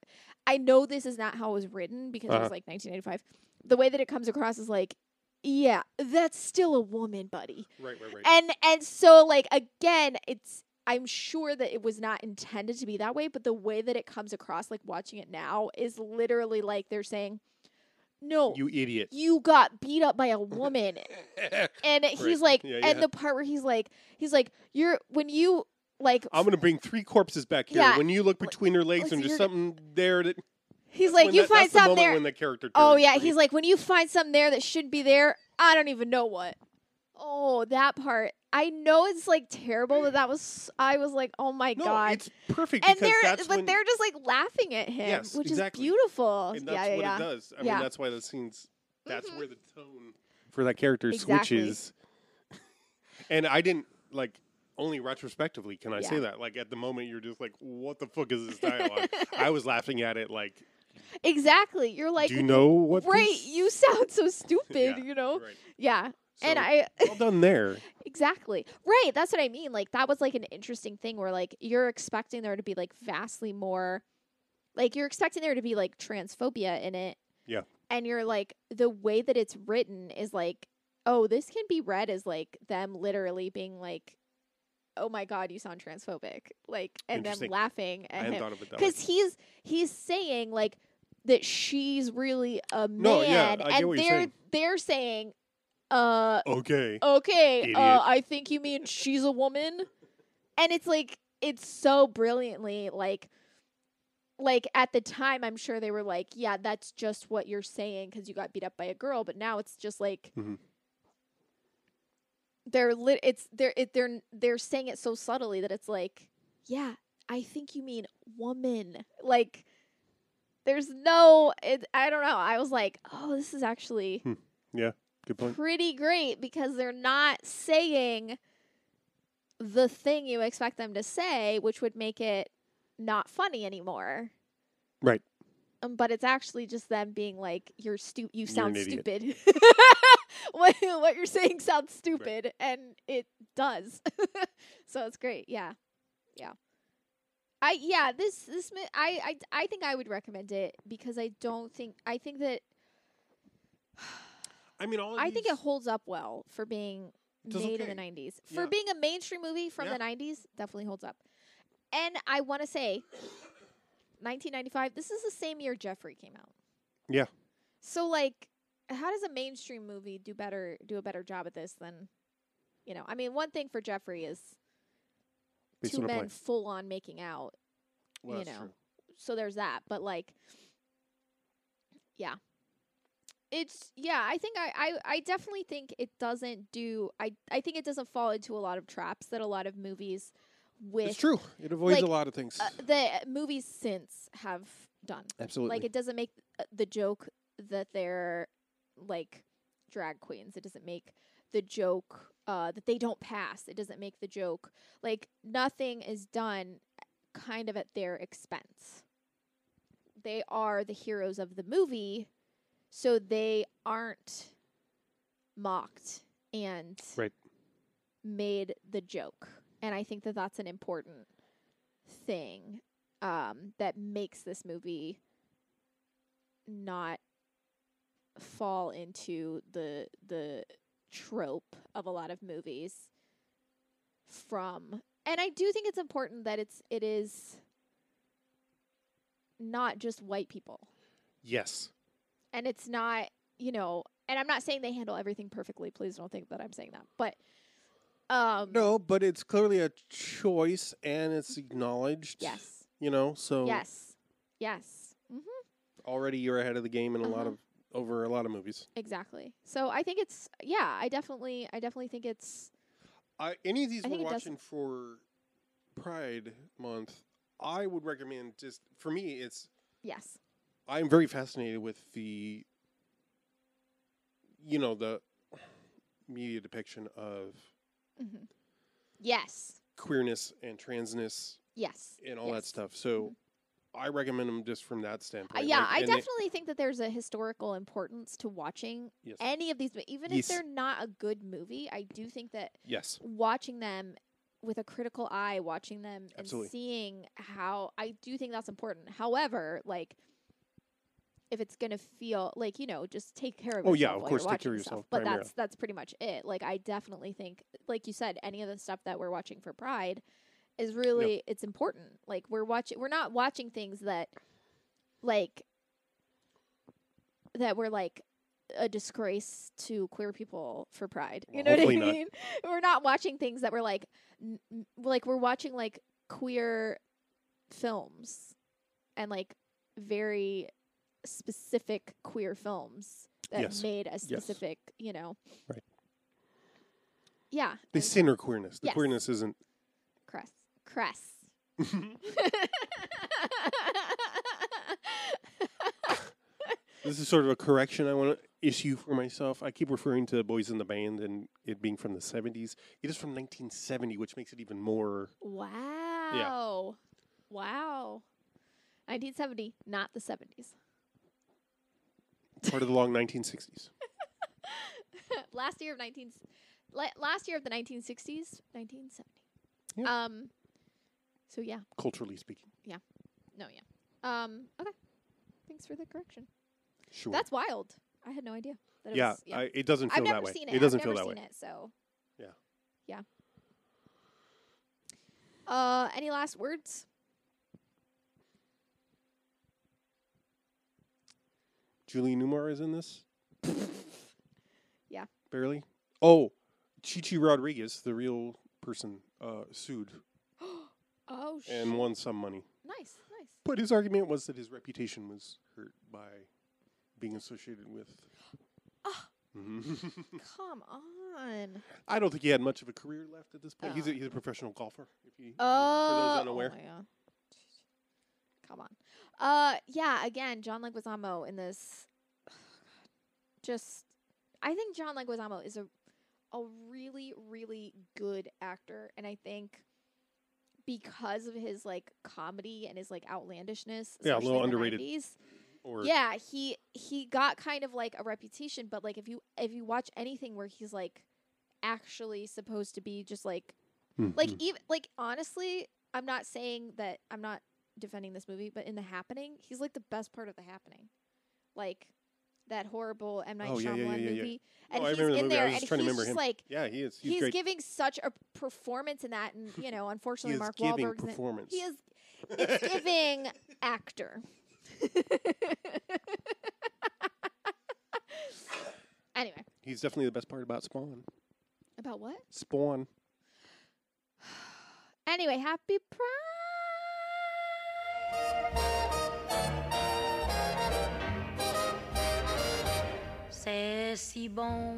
Speaker 1: i know this is not how it was written because it
Speaker 2: Uh-huh.
Speaker 1: was like 1985 the way that it comes across is like yeah that's still a woman buddy
Speaker 2: right, right, right.
Speaker 1: and and so like again it's i'm sure that it was not intended to be that way but the way that it comes across like watching it now is literally like they're saying no
Speaker 2: you idiot.
Speaker 1: you got beat up by a woman and he's like
Speaker 2: Yeah,
Speaker 1: and
Speaker 2: yeah.
Speaker 1: the part where he's like he's like you're when you like
Speaker 2: I'm gonna bring three corpses back here.
Speaker 1: Yeah.
Speaker 2: When you look between her legs
Speaker 1: like,
Speaker 2: and there's something there that
Speaker 1: he's like
Speaker 2: when
Speaker 1: you
Speaker 2: that-
Speaker 1: find
Speaker 2: the
Speaker 1: something
Speaker 2: moment
Speaker 1: there
Speaker 2: when the character.
Speaker 1: oh yeah he's like when you find something there that shouldn't be there i don't even know what oh that part i know it's like terrible but that was i was like oh my
Speaker 2: no,
Speaker 1: god
Speaker 2: it's perfect
Speaker 1: and they're but they're just like laughing at him
Speaker 2: Yes,
Speaker 1: which
Speaker 2: exactly.
Speaker 1: is beautiful
Speaker 2: and that's
Speaker 1: yeah yeah
Speaker 2: what
Speaker 1: yeah
Speaker 2: it does. I
Speaker 1: Yeah.
Speaker 2: mean, that's why the scenes. That's
Speaker 1: Mhm.
Speaker 2: where the tone for that character
Speaker 1: Exactly.
Speaker 2: switches. and I didn't like only retrospectively can I say that. Like at the moment, you're just like, "What the fuck is this dialogue? I was laughing at it like,
Speaker 1: exactly you're like
Speaker 2: "Do you know what?"
Speaker 1: right
Speaker 2: this-
Speaker 1: you sound so stupid
Speaker 2: Yeah,
Speaker 1: you know
Speaker 2: Right.
Speaker 1: yeah and
Speaker 2: So,
Speaker 1: i
Speaker 2: well done there.
Speaker 1: Exactly. Right. That's what I mean. Like that was like an interesting thing where like you're expecting there to be like vastly more like you're expecting there to be like transphobia in it.
Speaker 2: Yeah.
Speaker 1: And you're like the way that it's written is like, oh, this can be read as like them literally being like, Oh my god, you sound transphobic. Like and them
Speaker 2: Interesting.
Speaker 1: laughing at him.
Speaker 2: thought of it that way.
Speaker 1: Because he's he's saying like that she's really a man
Speaker 2: No, yeah,
Speaker 1: and they're
Speaker 2: saying.
Speaker 1: they're saying uh
Speaker 2: Okay.
Speaker 1: okay, uh, I think you mean she's a woman. And it's like it's so brilliantly like like at the time I'm sure they were like, yeah, that's just what you're saying cuz you got beat up by a girl, but now it's just like
Speaker 2: Mhm.
Speaker 1: They're lit it's they're it, they're they're saying it so subtly that it's like, yeah, I think you mean woman. Like there's no it, I don't know. I was like, "Oh, this is actually hmm.
Speaker 2: Yeah. Good point.
Speaker 1: pretty great because they're not saying the thing you expect them to say, which would make it not funny anymore.
Speaker 2: Right.
Speaker 1: Um, but it's actually just them being like, "You're stu- You sound stupid. what what you're saying sounds stupid, and it does. so it's great. Yeah, yeah. I yeah this this mi- I I I think I would recommend it because I don't think I think that
Speaker 2: I mean, all
Speaker 1: I think it holds up well for being made
Speaker 2: okay.
Speaker 1: in the 90s. For
Speaker 2: Yeah.
Speaker 1: being a mainstream movie from
Speaker 2: Yeah.
Speaker 1: the 90s, definitely holds up. And I want to say 1995, this is the same year Jeffrey came out.
Speaker 2: Yeah.
Speaker 1: So like how does a mainstream movie do better do a better job at this than you know, I mean one thing for Jeffrey is
Speaker 2: Based
Speaker 1: two
Speaker 2: on a play.
Speaker 1: men full on making out,
Speaker 2: Well,
Speaker 1: you know.
Speaker 2: true.
Speaker 1: So there's that, but like yeah. It's yeah, I think I, I, I definitely think it doesn't do I I think it doesn't fall into a lot of traps that a lot of movies with
Speaker 2: It's true. It avoids
Speaker 1: like,
Speaker 2: a lot of things.
Speaker 1: uh, the movies since have done.
Speaker 2: Absolutely.
Speaker 1: Like it doesn't make uh, the joke that they're like drag queens. It doesn't make the joke uh, that they don't pass. It doesn't make the joke like nothing is done kind of at their expense. They are the heroes of the movie, so they aren't mocked and
Speaker 2: Right.
Speaker 1: made the joke. And I think that that's an important thing um, that makes this movie not fall into the the trope of a lot of movies from and I do think it's important that it's it is not just white people.
Speaker 2: Yes.
Speaker 1: and it's not you know and I'm not saying they handle everything perfectly. Please don't think that I'm saying that. But um
Speaker 2: No, but it's clearly a choice and it's acknowledged.
Speaker 1: yes
Speaker 2: You know, so
Speaker 1: yes yes mhm
Speaker 2: already you're ahead of the game in a lot
Speaker 1: Uh-huh.
Speaker 2: of over a lot of movies.
Speaker 1: Exactly. So I think it's yeah, I definitely I definitely think it's
Speaker 2: I, any of these
Speaker 1: I
Speaker 2: we're
Speaker 1: think it does-
Speaker 2: watching for Pride Month, I would recommend just for me it's
Speaker 1: yes.
Speaker 2: I'm very fascinated with the you know the media depiction of
Speaker 1: hmm Yes.
Speaker 2: queerness and transness
Speaker 1: Yes.
Speaker 2: and all that stuff. So I recommend them just from that
Speaker 1: Uh,
Speaker 2: standpoint.
Speaker 1: yeah,
Speaker 2: Like,
Speaker 1: I definitely think that there's a historical importance to watching
Speaker 2: Yes.
Speaker 1: any of these, even
Speaker 2: Yes.
Speaker 1: if they're not a good movie. I do think that
Speaker 2: yes.
Speaker 1: watching them with a critical eye, watching them
Speaker 2: Absolutely.
Speaker 1: and seeing how I do think that's important. However, like if it's gonna feel like you know, just take care of
Speaker 2: oh,
Speaker 1: yourself. Oh, yourself.
Speaker 2: yeah, of course, take care of yourself,
Speaker 1: But that's that's pretty much it. Like I definitely think, like you said, any of the stuff that we're watching for Pride is really it's important. Like we're watching, we're not watching things that like that were like a disgrace to queer people for pride. You
Speaker 2: Well,
Speaker 1: know what I
Speaker 2: hopefully not.
Speaker 1: mean? We're not watching things that were like n- like we're watching like queer films and like very specific queer films that
Speaker 2: Yes.
Speaker 1: made a
Speaker 2: Yes.
Speaker 1: specific, you know.
Speaker 2: Right.
Speaker 1: Yeah.
Speaker 2: The
Speaker 1: and
Speaker 2: center queerness. The
Speaker 1: Yes.
Speaker 2: queerness isn't
Speaker 1: cress. Cress.
Speaker 2: This is sort of a correction I want to issue for myself. I keep referring to Boys in the Band and it being from the 70s. It is from 1970, which makes it even more.
Speaker 1: wow. Wow. 1970, not the 70s.
Speaker 2: Part of the long 1960s.
Speaker 1: last year of 19 la- last year of the 1960s 1970
Speaker 2: Yeah.
Speaker 1: um so yeah
Speaker 2: Culturally speaking.
Speaker 1: yeah no yeah um okay thanks for the correction
Speaker 2: Sure.
Speaker 1: that's wild i had no idea that it
Speaker 2: yeah,
Speaker 1: was, yeah.
Speaker 2: I, it doesn't feel
Speaker 1: I've
Speaker 2: that
Speaker 1: never
Speaker 2: way.
Speaker 1: seen it.
Speaker 2: It doesn't
Speaker 1: I've
Speaker 2: feel
Speaker 1: never
Speaker 2: that
Speaker 1: seen
Speaker 2: way.
Speaker 1: it so
Speaker 2: Yeah.
Speaker 1: yeah uh any last words
Speaker 2: Julie Newmar is in this?
Speaker 1: Yeah.
Speaker 2: Barely? Oh, Chichi Rodriguez, the real person, uh, sued
Speaker 1: oh sh-
Speaker 2: and won some money.
Speaker 1: nice nice
Speaker 2: But his argument was that his reputation was hurt by being associated with. Mhm.
Speaker 1: come on
Speaker 2: I don't think he had much of a career left at this point. He's, a,
Speaker 1: Oh.
Speaker 2: he's a professional golfer. If you,
Speaker 1: oh
Speaker 2: for those unaware.
Speaker 1: oh my God. come on uh yeah again john leguizamo in this just i think john leguizamo is a a really really good actor and i think because of his like comedy and his like outlandishness
Speaker 2: Yeah, a little underrated.
Speaker 1: 90s,
Speaker 2: or
Speaker 1: yeah he he got kind of like a reputation but like if you if you watch anything where he's like actually supposed to be just like like
Speaker 2: Mhm.
Speaker 1: even like honestly I'm not saying that I'm not defending this movie, but in The Happening, he's like the best part of The Happening, like that horrible M Night
Speaker 2: Oh,
Speaker 1: Shyamalan
Speaker 2: yeah, yeah, yeah,
Speaker 1: movie,
Speaker 2: Oh,
Speaker 1: and
Speaker 2: I
Speaker 1: he's
Speaker 2: the
Speaker 1: in.
Speaker 2: I
Speaker 1: there,
Speaker 2: was just
Speaker 1: and he's just
Speaker 2: him.
Speaker 1: like
Speaker 2: Yeah, he is. He's great.
Speaker 1: giving such a performance in that, and you know, unfortunately, Mark Wahlberg's in
Speaker 2: performance.
Speaker 1: He is. It's giving actor. anyway,
Speaker 2: He's definitely the best part about Spawn.
Speaker 1: about what?
Speaker 2: Spawn.
Speaker 1: Anyway, happy Pride.
Speaker 11: C'est si bon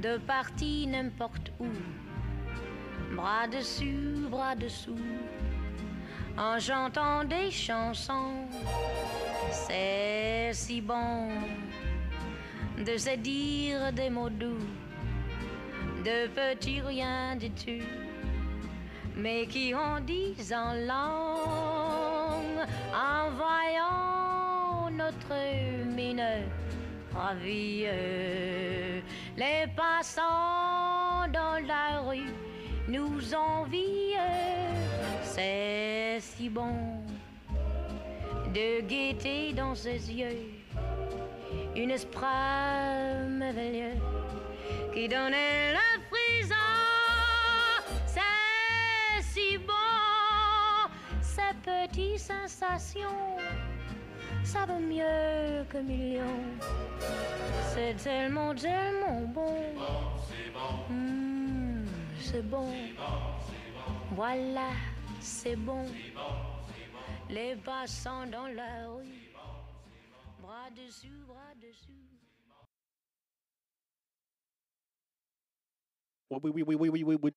Speaker 11: de partir n'importe où, bras dessus, bras dessous, en chantant des chansons. C'est si bon de se dire des mots doux, de petits rien tout, mais qui en disent en langue, en voyant notre mine ravie. Les passants dans la rue nous envient, c'est si bon de gaieté dans ses yeux, une esprit merveilleux qui donnait le frisson. Petites sensations, ça vaut mieux que millions. C'est tellement, tellement bon. Hmm, c'est bon. Voilà, c'est bon. Les passants dans la rue, bras dessus, bras dessus.
Speaker 2: We we we we we we